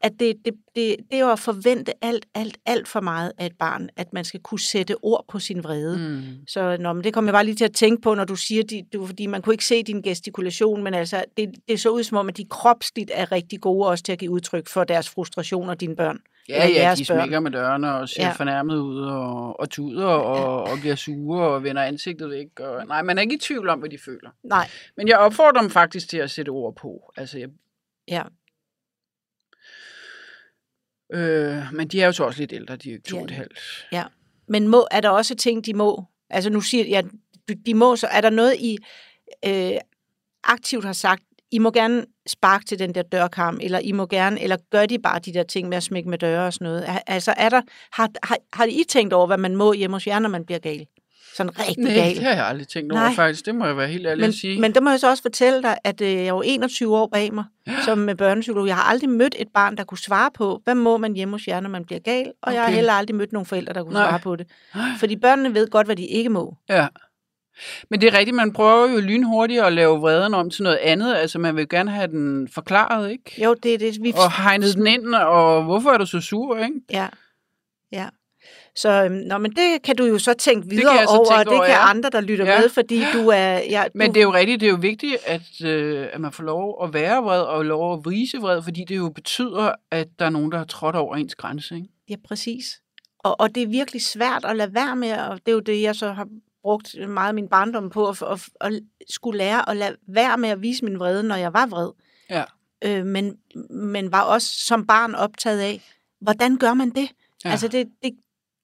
at det, det, det, det er jo at forvente alt, alt, alt for meget af et barn, at man skal kunne sætte ord på sin vrede. Mm. Så nå, men det kommer jeg bare lige til at tænke på, når du siger, de, du, fordi man kunne ikke se din gestikulation, men altså, det, det så ud som om, at de kropsligt er rigtig gode også til at give udtryk for deres frustrationer, dine børn. Ja, ja, de børn. smækker med dørene og ser Ja. ja. fornærmet ud og, og tuder og, og bliver sure og vender ansigtet væk. Og, nej, man er ikke i tvivl om, hvad de føler. Nej, Men jeg opfordrer dem faktisk til at sætte ord på. Altså, jeg, ja, øh, men de er jo så også lidt ældre, de er to Ja. og et halvt. ja. Men må, er der også ting, de må? Altså nu siger jeg, ja, de må, så er der noget, I øh, aktivt har sagt, I må gerne sparke til den der dørkarm, eller I må gerne, eller gør de bare de der ting med at smække med døre og sådan noget? Altså er der, har, har, har I tænkt over, hvad man må hjemme hos jer, når man bliver gal? Sådan rigtig Nej, gal. det har jeg aldrig tænkt over Nej. faktisk. Det må jeg være helt ærlig Men, at sige. men der må jeg så også fortælle dig, at øh, jeg er jo 21 år bag mig som med børnepsykolog. Jeg har aldrig mødt et barn, der kunne svare på, hvad må man hjemme hos jer, når man bliver gal? Og jeg har Okay. heller aldrig mødt nogle forældre, der kunne Nej. svare på det. Fordi børnene ved godt, hvad de ikke må. Ja. Men det er rigtigt, man prøver jo lynhurtigt at lave vreden om til noget andet. Altså, man vil gerne have den forklaret, ikke? Jo, det er det. Vi, Og hegnet den ind, og hvorfor er du så sur, ikke? Ja, ja. Så øhm, nå, men det kan du jo så tænke videre jeg så over, tænke og det over, kan ja. andre, der lytter Ja. med, fordi du er... Ja, Men du, det er jo rigtigt, det er jo vigtigt, at, øh, at man får lov at være vred, og lov at vise vred, fordi det jo betyder, at der er nogen, der har trådt over ens grænse, ikke? Ja, præcis. Og, og det er virkelig svært at lade være med, og det er jo det, jeg så har brugt meget af min barndom på, at, at, at skulle lære at lade være med at vise min vrede, når jeg var vred. Ja. Øh, men, men var også som barn optaget af, hvordan gør man det? Ja. Altså det, det,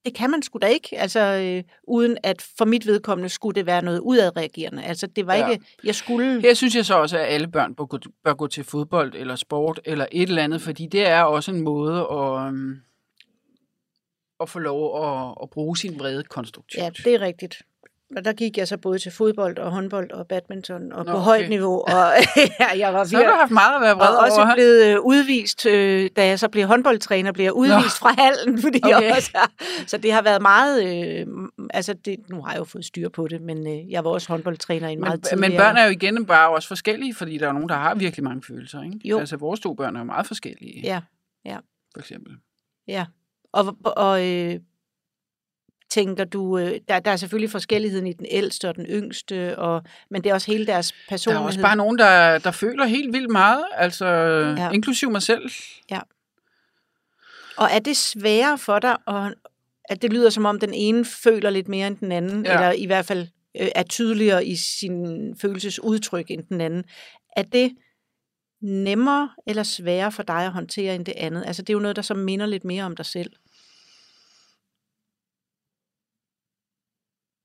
det kan man sgu da ikke, altså øh, uden at for mit vedkommende skulle det være noget udadreagerende. Altså det var Ja. ikke, jeg skulle... Her synes jeg så også, at alle børn bør gå, bør gå til fodbold eller sport eller et eller andet, fordi det er også en måde at, øhm, at få lov at, at bruge sin vrede konstruktivt. Ja, det er rigtigt. Og der gik jeg så både til fodbold og håndbold og badminton og Nå, på okay. højt niveau. Og ja, jeg var Så har du haft meget at være vred og også over. blevet øh, udvist, øh, da jeg så blev håndboldtræner, blev jeg udvist Nå. fra hallen, fordi okay. Jeg også har, så det har været meget, øh, altså det, nu har jeg jo fået styr på det, men øh, jeg var også håndboldtræner i en meget Men, tidligere. men børn er jo igen bare også forskellige, fordi der er nogen, der har virkelig mange følelser. Ikke? Jo. Altså vores to børn er jo meget forskellige, Ja, for eksempel. ja. Og, og øh, tænker du, øh, der, der er selvfølgelig forskelligheden i den ældste og den yngste, og, men det er også hele deres Der er personlighed. også bare nogen, der, der føler helt vildt meget, altså Ja. ja. inklusiv mig selv. Og er det sværere for dig, at, at det lyder som om den ene føler lidt mere end den anden, ja. Ja. eller i hvert fald øh, er tydeligere i sin følelsesudtryk end den anden. Er det nemmere eller sværere for dig at håndtere end det andet? Altså det er jo noget, der så minder lidt mere om dig selv.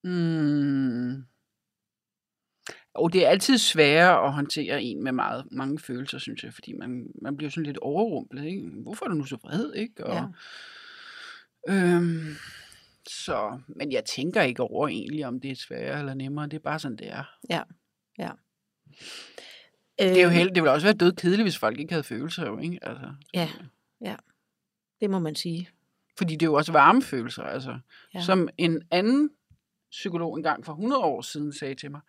Mm. Og det er altid sværere at håndtere en med meget, mange følelser, synes jeg, fordi man, man bliver sådan lidt overrumplet. Ikke? Hvorfor er du nu så vred? Ikke? Og, Ja. øhm, så, men jeg tænker ikke over egentlig, om det er sværere eller nemmere. Det er bare sådan, det er. Det er jo Øh, helt, det ville også være død kedeligt, hvis folk ikke havde følelser. Jo, ikke? Altså, Ja, ja. Det må man sige. Fordi det er jo også varme følelser. Altså. Ja. Ja. Som en anden psykolog engang for 100 år siden sagde til mig.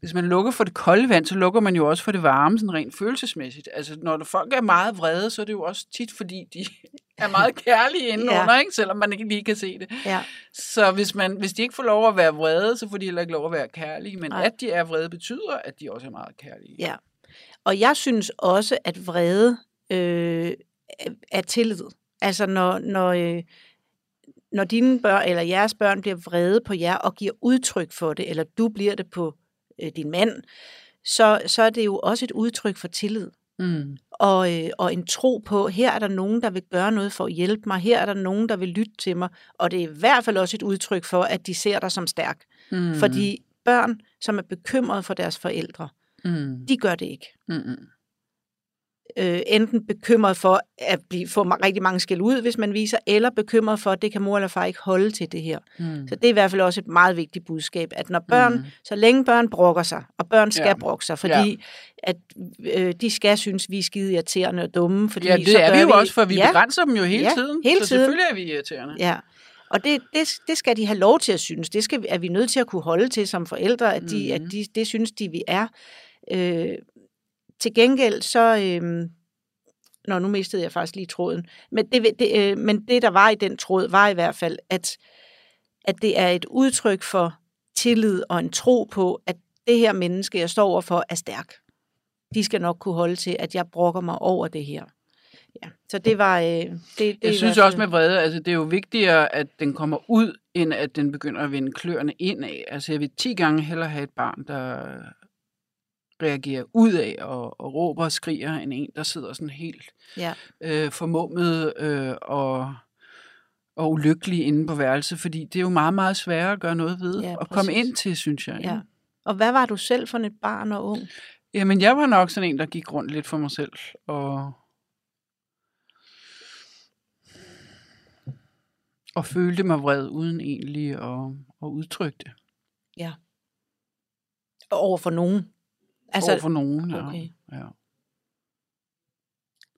Hvis man lukker for det kolde vand, så lukker man jo også for det varme, sådan rent følelsesmæssigt. Altså, når folk er meget vrede, så er det jo også tit, fordi de er meget kærlige indenunder, ja. ikke? selvom man ikke lige kan se det. Ja. Så hvis, man, hvis de ikke får lov at være vrede, så får de heller ikke lov at være kærlige. Men. Nej. at de er vrede, betyder, at de også er meget kærlige. Ja. Og jeg synes også, at vrede øh, er tillid. Altså når, når, øh, når dine børn eller jeres børn bliver vrede på jer og giver udtryk for det, eller du bliver det på øh, din mand, så, så er det jo også et udtryk for tillid. Mm. Og, øh, og en tro på, her er der nogen, der vil gøre noget for at hjælpe mig, her er der nogen, der vil lytte til mig, og det er i hvert fald også et udtryk for, at de ser dig som stærk. Mm. Fordi børn, som er bekymrede for deres forældre, Mm. de gør det ikke. Mm. Øh, enten bekymret for at blive, få rigtig mange skæld ud, hvis man viser, eller bekymret for, at det kan mor eller far ikke holde til det her. Mm. Så det er i hvert fald også et meget vigtigt budskab, at når børn, Mm. mm. så længe børn brokker sig, og børn skal Ja. brokke sig, fordi ja. at øh, de skal synes, vi er skide irriterende og dumme, fordi Ja, så det er gør vi jo også, for vi ja, begrænser dem jo hele Ja, tiden. hele så tiden. selvfølgelig er vi irriterende. Ja, og det, det, det skal de have lov til at synes. Det skal, vi- er vi nødt til at kunne holde til som forældre, at, de, Mhm. at de, det synes de, vi er. Øh, til gengæld så... Øh, Nå, nu mistede jeg faktisk lige tråden. Men det, det, øh, men det, der var i den tråd, var i hvert fald, at, at det er et udtryk for tillid og en tro på, at det her menneske, jeg står overfor, er stærk. De skal nok kunne holde til, at jeg brokker mig over det her. Ja, så det var... Øh, det, det Jeg synes også med vrede, altså det er jo vigtigere, at den kommer ud, end at den begynder at vende kløerne indad. Altså jeg vil 10 gange hellere have et barn, der reagerer ud af og, og råber og skriger, end en, der sidder sådan helt Ja. øh, formummet øh, og, og ulykkelig inde på værelset, fordi det er jo meget, meget sværere at gøre noget ved, Ja, og komme ind til, synes jeg. Ja. Og hvad var du selv for et barn og ung? Jamen, jeg var nok sådan en, der gik rundt lidt for mig selv, og, og følte mig vred, uden egentlig at, at udtrykke det Over for nogen? Altså, over for nogen. Ja. okay. Ja.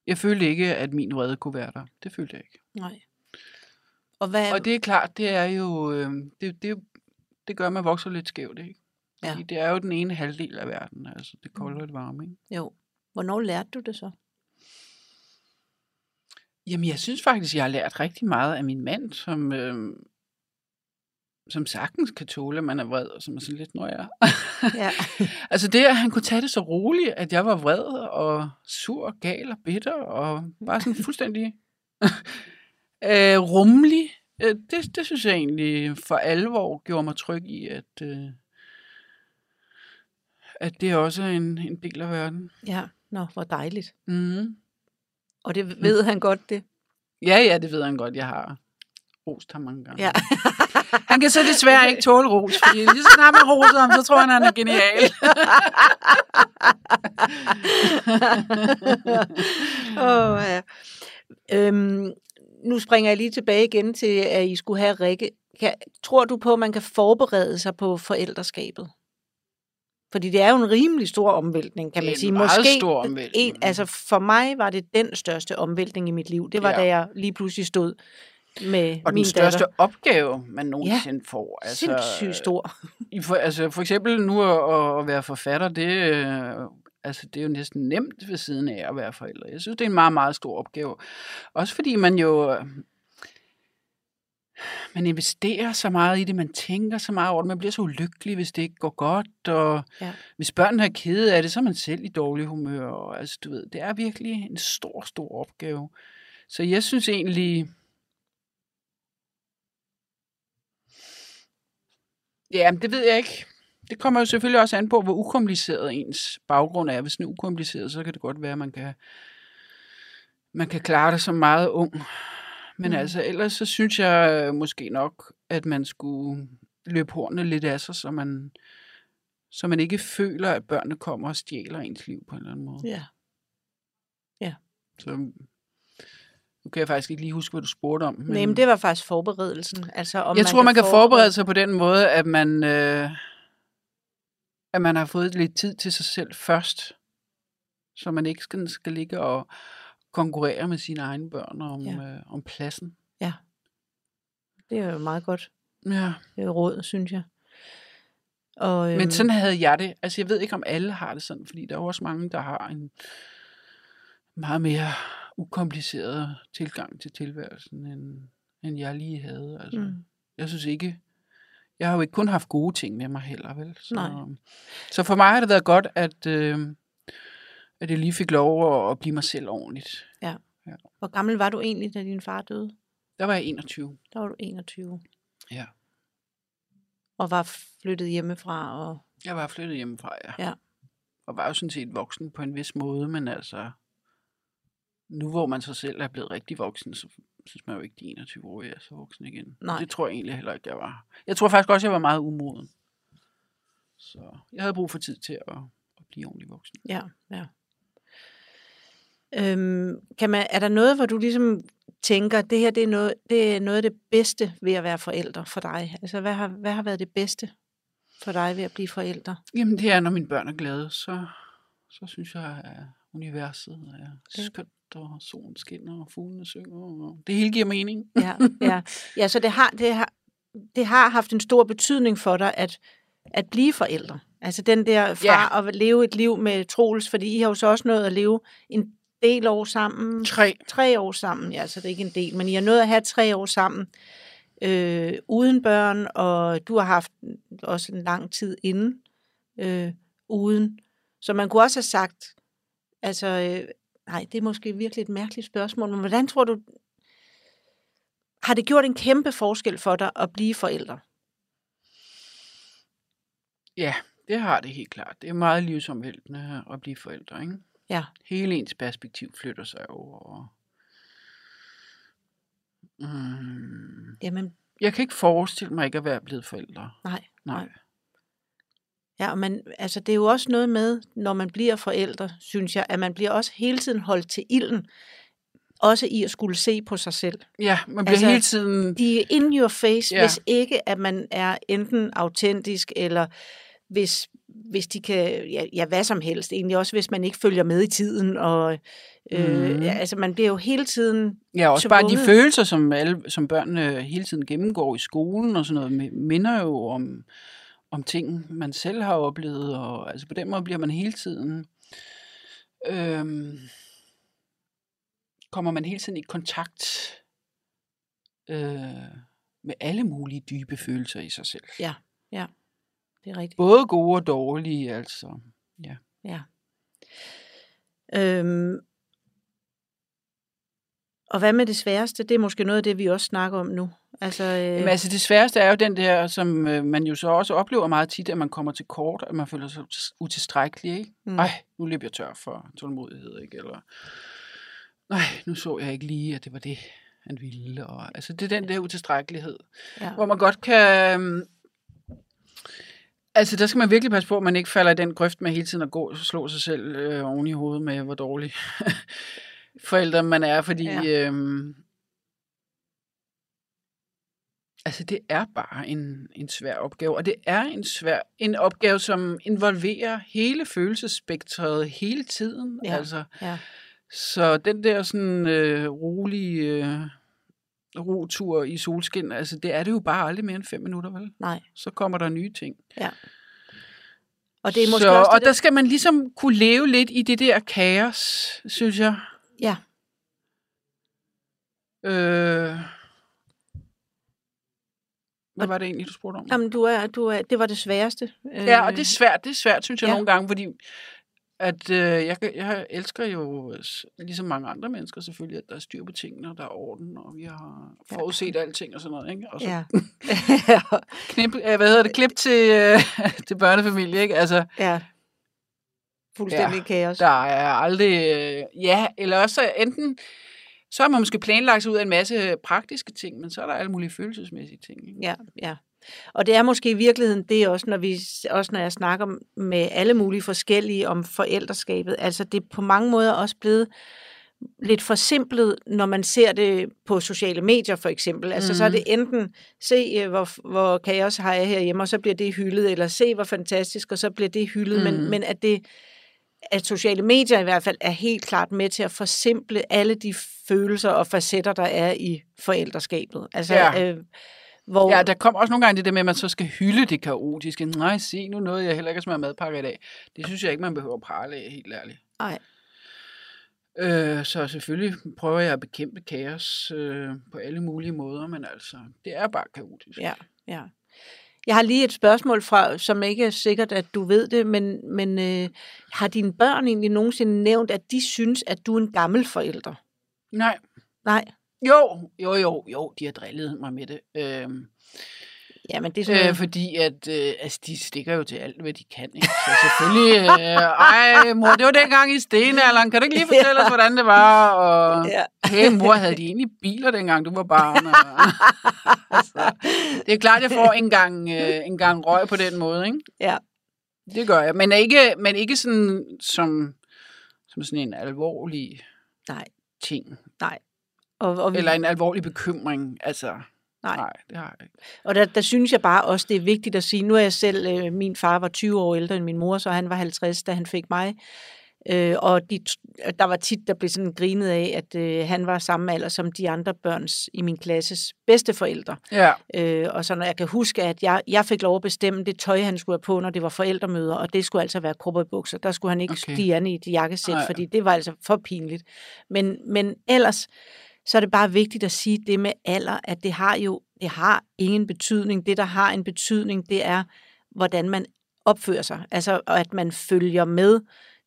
Jeg følte ikke, at min vrede kunne være der. Det følte jeg ikke. Nej. Og hvad... Og det er klart, det er jo, øh, det, det, det gør, at man vokser lidt skævt, ikke? Ja. Fordi det er jo den ene halvdel af verden, altså det kolde og det varme, ikke? Jo. Hvornår lærte du det så? Jamen, jeg synes faktisk, jeg har lært rigtig meget af min mand, som, øh, som sagtens kan tåle, at man er vred, og som er sådan lidt, når jeg Ja. Altså det, at han kunne tage det så roligt, at jeg var vred og sur, gal og bitter, og bare sådan fuldstændig øh, rummelig. Øh, Det, det synes jeg egentlig for alvor gjorde mig tryg i, at, øh, at det er også en, en del af verden. ja. Nå, hvor dejligt. Mm. Og det ved han godt, det. Ja, ja, det ved han godt, jeg har rost ham mange gange. Ja. Han kan så desværre ikke tåle ros, fordi lige så snart man roser ham, så tror han, han er genial. Åh, ja. Øhm, nu springer jeg lige tilbage igen til, at I skulle have Rikke. Kan, tror du på, at man kan forberede sig på forældreskabet? Fordi det er jo en rimelig stor omvæltning, kan man en sige. Måske stor omvæltning. En, altså for mig var det den største omvæltning i mit liv. Det var, Ja. da jeg lige pludselig stod med Og min den største datter. opgave, man nogensinde ja, får. Altså, Sindssygt stor. I for, altså for eksempel nu at, at være forfatter, det, øh, altså det er jo næsten nemt ved siden af at være forælder. Jeg synes, det er en meget, meget stor opgave. Også fordi man jo øh, man investerer så meget i det, man tænker så meget over det, man bliver så ulykkelig, hvis det ikke går godt, og Ja. hvis børnene er kede af det, så er man selv i dårlig humør. Og, altså, du ved, det er virkelig en stor, stor opgave. Så jeg synes egentlig, Ja, det ved jeg ikke. Det kommer jo selvfølgelig også an på, hvor ukompliceret ens baggrund er. Hvis den er ukompliceret, så kan det godt være, at man kan, man kan klare det som meget ung. Men Mm. altså, ellers så synes jeg øh, måske nok, at man skulle løbe hornene lidt af sig, så man, så man ikke føler, at børnene kommer og stjæler ens liv på en eller anden måde. Ja. Så, nu kan jeg faktisk ikke lige huske, hvad du spurgte om. Men... Nej, men det var faktisk forberedelsen. Altså, om jeg tror, man kan forberede sig på den måde, at man, øh, at man har fået lidt tid til sig selv først, så man ikke skal, skal ligge og konkurrere med sine egne børn om, Ja. ja. øh, om pladsen. Det er jo meget godt Ja. øh, råd, synes jeg. Og, øhm, Men sådan havde jeg det. Altså, jeg ved ikke, om alle har det sådan, fordi der er også mange, der har en meget mere ukompliceret tilgang til tilværelsen, end, end jeg lige havde. Altså, Mm. Jeg synes ikke, jeg har jo ikke kun haft gode ting med mig heller, vel? Så, Nej. så for mig har det været godt, at, øh, at jeg lige fik lov at, at blive mig selv ordentligt. Hvor gammel var du egentlig, da din far døde? Der var jeg 21. Der var du 21. Ja. Og var flyttet hjemmefra. Og... Jeg var flyttet hjemmefra, ja. Ja. Og var jo sådan set voksen på en vis måde, men altså, nu hvor man så selv er blevet rigtig voksen, så synes man jo ikke, de 21-årige er så voksen igen. Nej. Det tror jeg egentlig heller ikke, jeg var. Jeg tror faktisk også, jeg var meget umoden. Så jeg havde brug for tid til at, at blive ordentlig voksen. Ja, ja. Øhm, kan man, er der noget, hvor du ligesom tænker, det her det er, noget, det er noget af det bedste ved at være forældre for dig? Altså, hvad har, hvad har været det bedste for dig ved at blive forældre? Jamen, det er, når mine børn er glade, så, så synes jeg, at universet er skønt, og solen skinner, og fuglene synger, og det hele giver mening. Ja, ja. ja så det har, det, har, det har haft en stor betydning for dig, at, at blive forældre. Altså den der fra ja. at leve et liv med Troels, fordi I har jo så også nået at leve en del år sammen. Tre. Tre år sammen, ja, så det er ikke en del, men I har nået at have tre år sammen øh, uden børn, og du har haft også en lang tid inden øh, uden. Så man kunne også have sagt, altså, øh, nej, det er måske virkelig et mærkeligt spørgsmål, men hvordan tror du, har det gjort en kæmpe forskel for dig at blive forældre? Ja, det har det helt klart. Det er meget livsomvæltende at blive forældre, ikke? Ja. Hele ens perspektiv flytter sig over. Og... Mm. Jamen, Jeg kan ikke forestille mig ikke at være blevet forældre. nej. Nej. Ja, og man, altså det er jo også noget med, når man bliver forældre, synes jeg, at man bliver også hele tiden holdt til ilden, også i at skulle se på sig selv. Ja, man bliver Altså, hele tiden... De er in your face, Ja. hvis ikke at man er enten autentisk, eller hvis, hvis de kan, ja, ja, hvad som helst, egentlig også hvis man ikke følger med i tiden, og øh, Mhm. ja, altså man bliver jo hele tiden, Ja, også bare de tvunget. følelser, som, alle, som børnene hele tiden gennemgår i skolen og sådan noget, mi- minder jo om, om ting, man selv har oplevet. Og, altså på den måde bliver man hele tiden... Øhm, kommer man hele tiden i kontakt øh, med alle mulige dybe følelser i sig selv. ja, ja, det er rigtigt. Både gode og dårlige, altså. Ja. Øhm, og hvad med det sværeste? Det er måske noget af det, vi også snakker om nu. Altså, øh, Jamen, altså det sværeste er jo den der, som øh, man jo så også oplever meget tit, at man kommer til kort, at man føler sig utilstrækkelig, ikke? Mm. Ej, nu løber jeg tør for tålmodighed, ikke? Eller, nej, nu så jeg ikke lige, at det var det, han ville. Og, altså det er den der utilstrækkelighed, ja. hvor man godt kan... øhm, Altså, der skal man virkelig passe på, at man ikke falder i den grøft med hele tiden at gå og slå sig selv øh, oven i hovedet med, hvor dårlig forældre man er, fordi Ja. ja. øhm, altså, det er bare en, en svær opgave, og det er en svær en opgave, som involverer hele følelsesspektret hele tiden. Ja. Altså, ja. så den der sådan øh, rolige øh, rotur i solskin, altså det er det jo bare aldrig mere end fem minutter, vel? Nej. Så kommer der nye ting. Og det er måske så, også og det, der skal man ligesom kunne leve lidt i det der kaos, synes jeg. Ja. Øh, hvad var det egentlig, du spurgte om? Jamen, du er, du er, det var det sværeste. Ja, og det er svært, det er svært, synes jeg ja. ja. nogle gange, fordi at øh, jeg, jeg elsker jo, ligesom mange andre mennesker selvfølgelig, at der er styr på tingene, og der er orden, og vi har Ja. forudset alting og sådan noget, ikke? Og så Ja. knip, øh, hvad hedder det, klip til, øh, til børnefamilie, ikke? Altså, ja. Fuldstændig Ja, kaos. Der er aldrig... Øh, ja, eller også så enten... Så har man måske planlagt sig ud af en masse praktiske ting, men så er der alle mulige følelsesmæssige ting. Ikke? Ja, ja. Og det er måske i virkeligheden det også, når, vi, også når jeg snakker med alle mulige forskellige om forældreskabet. Altså det er på mange måder også blevet lidt forsimplet, når man ser det på sociale medier for eksempel. Altså mm. så er det enten, se øh, hvor, hvor kaos har jeg herhjemme, og så bliver det hyldet, eller se hvor fantastisk, og så bliver det hyldet. Mm. Men, men at det at sociale medier i hvert fald er helt klart med til at forsimple alle de følelser og facetter, der er i forældreskabet. Altså, Ja. øh, hvor, Ja, der kommer også nogle gange det der med, at man så skal hylde det kaotiske. Nej, se nu noget, jeg heller ikke smagt madpakke i dag. Det synes jeg ikke, man behøver at prale af, helt ærligt. Ej. Øh, så selvfølgelig prøver jeg at bekæmpe kaos øh, på alle mulige måder, men altså, det er bare kaotisk. Ja, ja. Jeg har lige et spørgsmål fra, som ikke er sikkert, at du ved det, men, men øh, har dine børn egentlig nogensinde nævnt, at de synes, at du er en gammel forælder? Nej, Nej. jo, jo, jo, jo, de har drillet mig med det. Øh, Ja, men det er sådan Øh, fordi at, øh, altså, de stikker jo til alt, hvad de kan. Ikke? Så selvfølgelig, øh, ej mor, det var dengang i stenalderen. Kan du ikke lige fortælle os, hvordan det var? Og, Ja. hey mor, havde de egentlig biler, dengang du var barn? Og, altså, det er klart, jeg får en gang, øh, en gang røg på den måde. Ikke? Ja. Det gør jeg. Men ikke, men ikke sådan som, som sådan en alvorlig Nej. ting. Nej. Og, og vi, Eller en alvorlig bekymring. Altså, nej. nej, det har jeg ikke. Og der, der synes jeg bare også, det er vigtigt at sige, nu er jeg selv, øh, min far var 20 år ældre end min mor, så han var 50, da han fik mig. Øh, og de, der var tit, der blev sådan grinet af, at øh, han var samme alder som de andre børns i min klasses bedsteforældre. Ja, Øh, og så når jeg kan huske, at jeg, jeg fik lov at bestemme det tøj, han skulle have på, når det var forældremøder, og det skulle altså være bukser. Der skulle han ikke Okay. stige an i et jakkesæt, Nej. fordi det var altså for pinligt. Men, men ellers, så er det bare vigtigt at sige det med alder, at det har jo det har ingen betydning. Det, der har en betydning, det er, hvordan man opfører sig. Altså, og at man følger med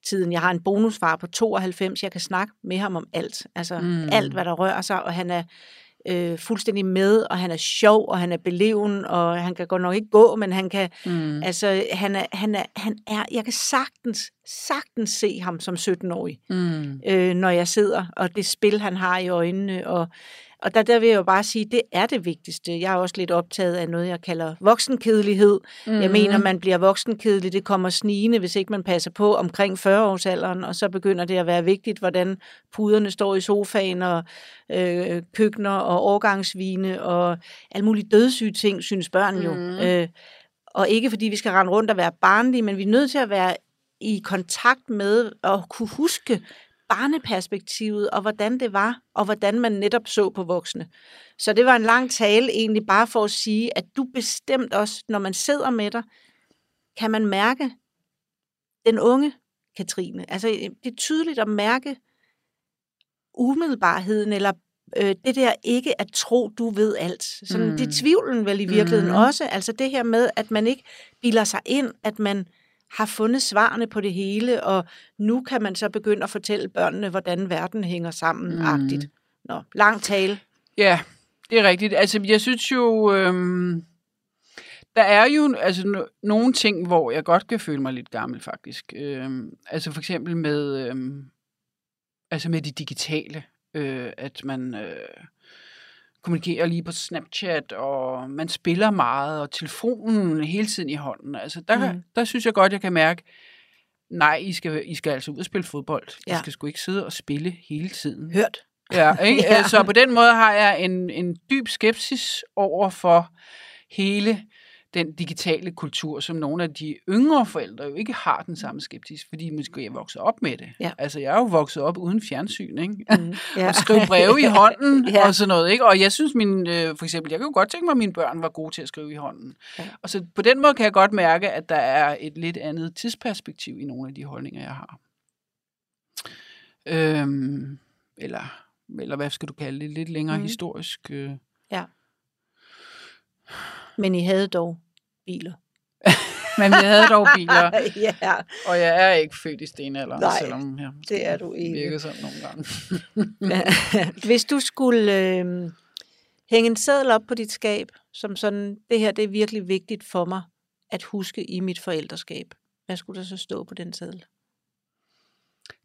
tiden. Jeg har en bonusfar på 92, jeg kan snakke med ham om alt. Altså mm. alt, hvad der rører sig, og han er øh, fuldstændig med, og han er sjov, og han er beleven, og han kan godt nok ikke gå, men han kan, mm. altså, han er, han er, han er, jeg kan sagtens, sagtens se ham som 17-årig, Mm. øh, når jeg sidder, og det spil, han har i øjnene, og, og der, der vil jeg jo bare sige, det er det vigtigste. Jeg er også lidt optaget af noget, jeg kalder voksenkedelighed. Mm. Jeg mener, man bliver voksenkedelig, det kommer snigende, hvis ikke man passer på omkring 40-årsalderen, og så begynder det at være vigtigt, hvordan puderne står i sofaen, og øh, køkkener, og årgangsvine, og alle mulige dødssyge ting, synes børn jo. Mhm. Øh, og ikke fordi vi skal rende rundt og være barnlige, men vi er nødt til at være i kontakt med og kunne huske barneperspektivet, og hvordan det var, og hvordan man netop så på voksne. Så det var en lang tale egentlig bare for at sige, at du bestemt også, når man sidder med dig, kan man mærke den unge Katrine. Altså det er tydeligt at mærke umiddelbarheden, eller øh, det der ikke at tro, du ved alt. Sådan, Mm. mm. Det er tvivlen vel i virkeligheden Mm. mm. også. Altså det her med, at man ikke bilder sig ind, at man har fundet svarene på det hele, og nu kan man så begynde at fortælle børnene, hvordan verden hænger sammen. Mm. Nå, lang tale. Ja, det er rigtigt. Altså, jeg synes jo, øhm, der er jo altså, no- nogle ting, hvor jeg godt kan føle mig lidt gammel, faktisk. Øhm, altså for eksempel med, øhm, altså med det digitale, øh, at man øh, kommunikerer lige på Snapchat, og man spiller meget, og telefonen hele tiden i hånden. Altså, der, mm. Der synes jeg godt, jeg kan mærke, nej, I skal, I skal altså ud og spille fodbold. I Ja. skal sgu ikke sidde og spille hele tiden. Hørt. Ja, ikke? Ja. Så på den måde har jeg en, en dyb skepsis over for hele den digitale kultur, som nogle af de yngre forældre jo ikke har den samme skepsis, fordi måske er vokset op med det. Ja. Altså, jeg er jo vokset op uden fjernsyn, ikke? Mm. Ja. Og skrive breve i hånden Ja. ja. og sådan noget, ikke? Og jeg synes, min, øh, for eksempel, jeg kan jo godt tænke mig, at mine børn var gode til at skrive i hånden. Ja. Ja. Og så på den måde kan jeg godt mærke, at der er et lidt andet tidsperspektiv i nogle af de holdninger, jeg har. Øhm, eller, eller hvad skal du kalde det? Lidt længere mm. historisk. Øh. Men I havde dog biler. Men vi havde dog biler, ja, og jeg er ikke født i stenalderen, Nej, selvom jeg det er du ikke. virker sådan nogle gange. Hvis du skulle øh, hænge en seddel op på dit skab, som sådan, det her det er virkelig vigtigt for mig at huske i mit forældreskab. Hvad skulle der så stå på den seddel?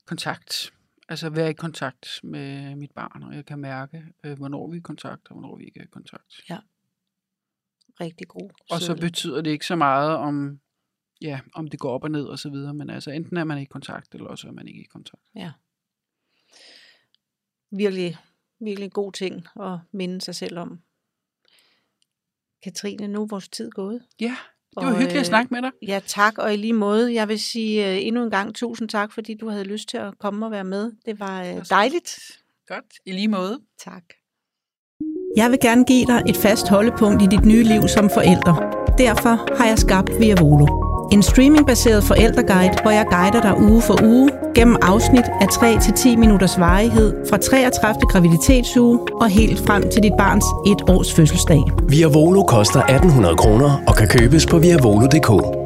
kontakt. Altså være i kontakt med mit barn, og jeg kan mærke, øh, hvornår vi er i kontakt, og hvornår vi ikke er i kontakt. Rigtig god Og så betyder det ikke så meget om, ja, om det går op og ned og så videre, men altså enten er man i kontakt, eller også er man ikke i kontakt. virkelig, virkelig god ting at minde sig selv om. Katrine, nu er vores tid gået. Ja, det var Og, hyggeligt at øh, snakke med dig. Ja, tak, og i lige måde, jeg vil sige uh, endnu en gang tusind tak, fordi du havde lyst til at komme og være med. Det var uh, dejligt. Godt, i lige måde. Tak. Jeg vil gerne give dig et fast holdepunkt i dit nye liv som forælder. Derfor har jeg skabt Via Volo. En streamingbaseret forældreguide, hvor jeg guider dig uge for uge gennem afsnit af 3-10 minutters varighed fra 33. graviditetsuge og helt frem til dit barns et års fødselsdag. Via Volo koster 1800 kroner og kan købes på viavolo.dk.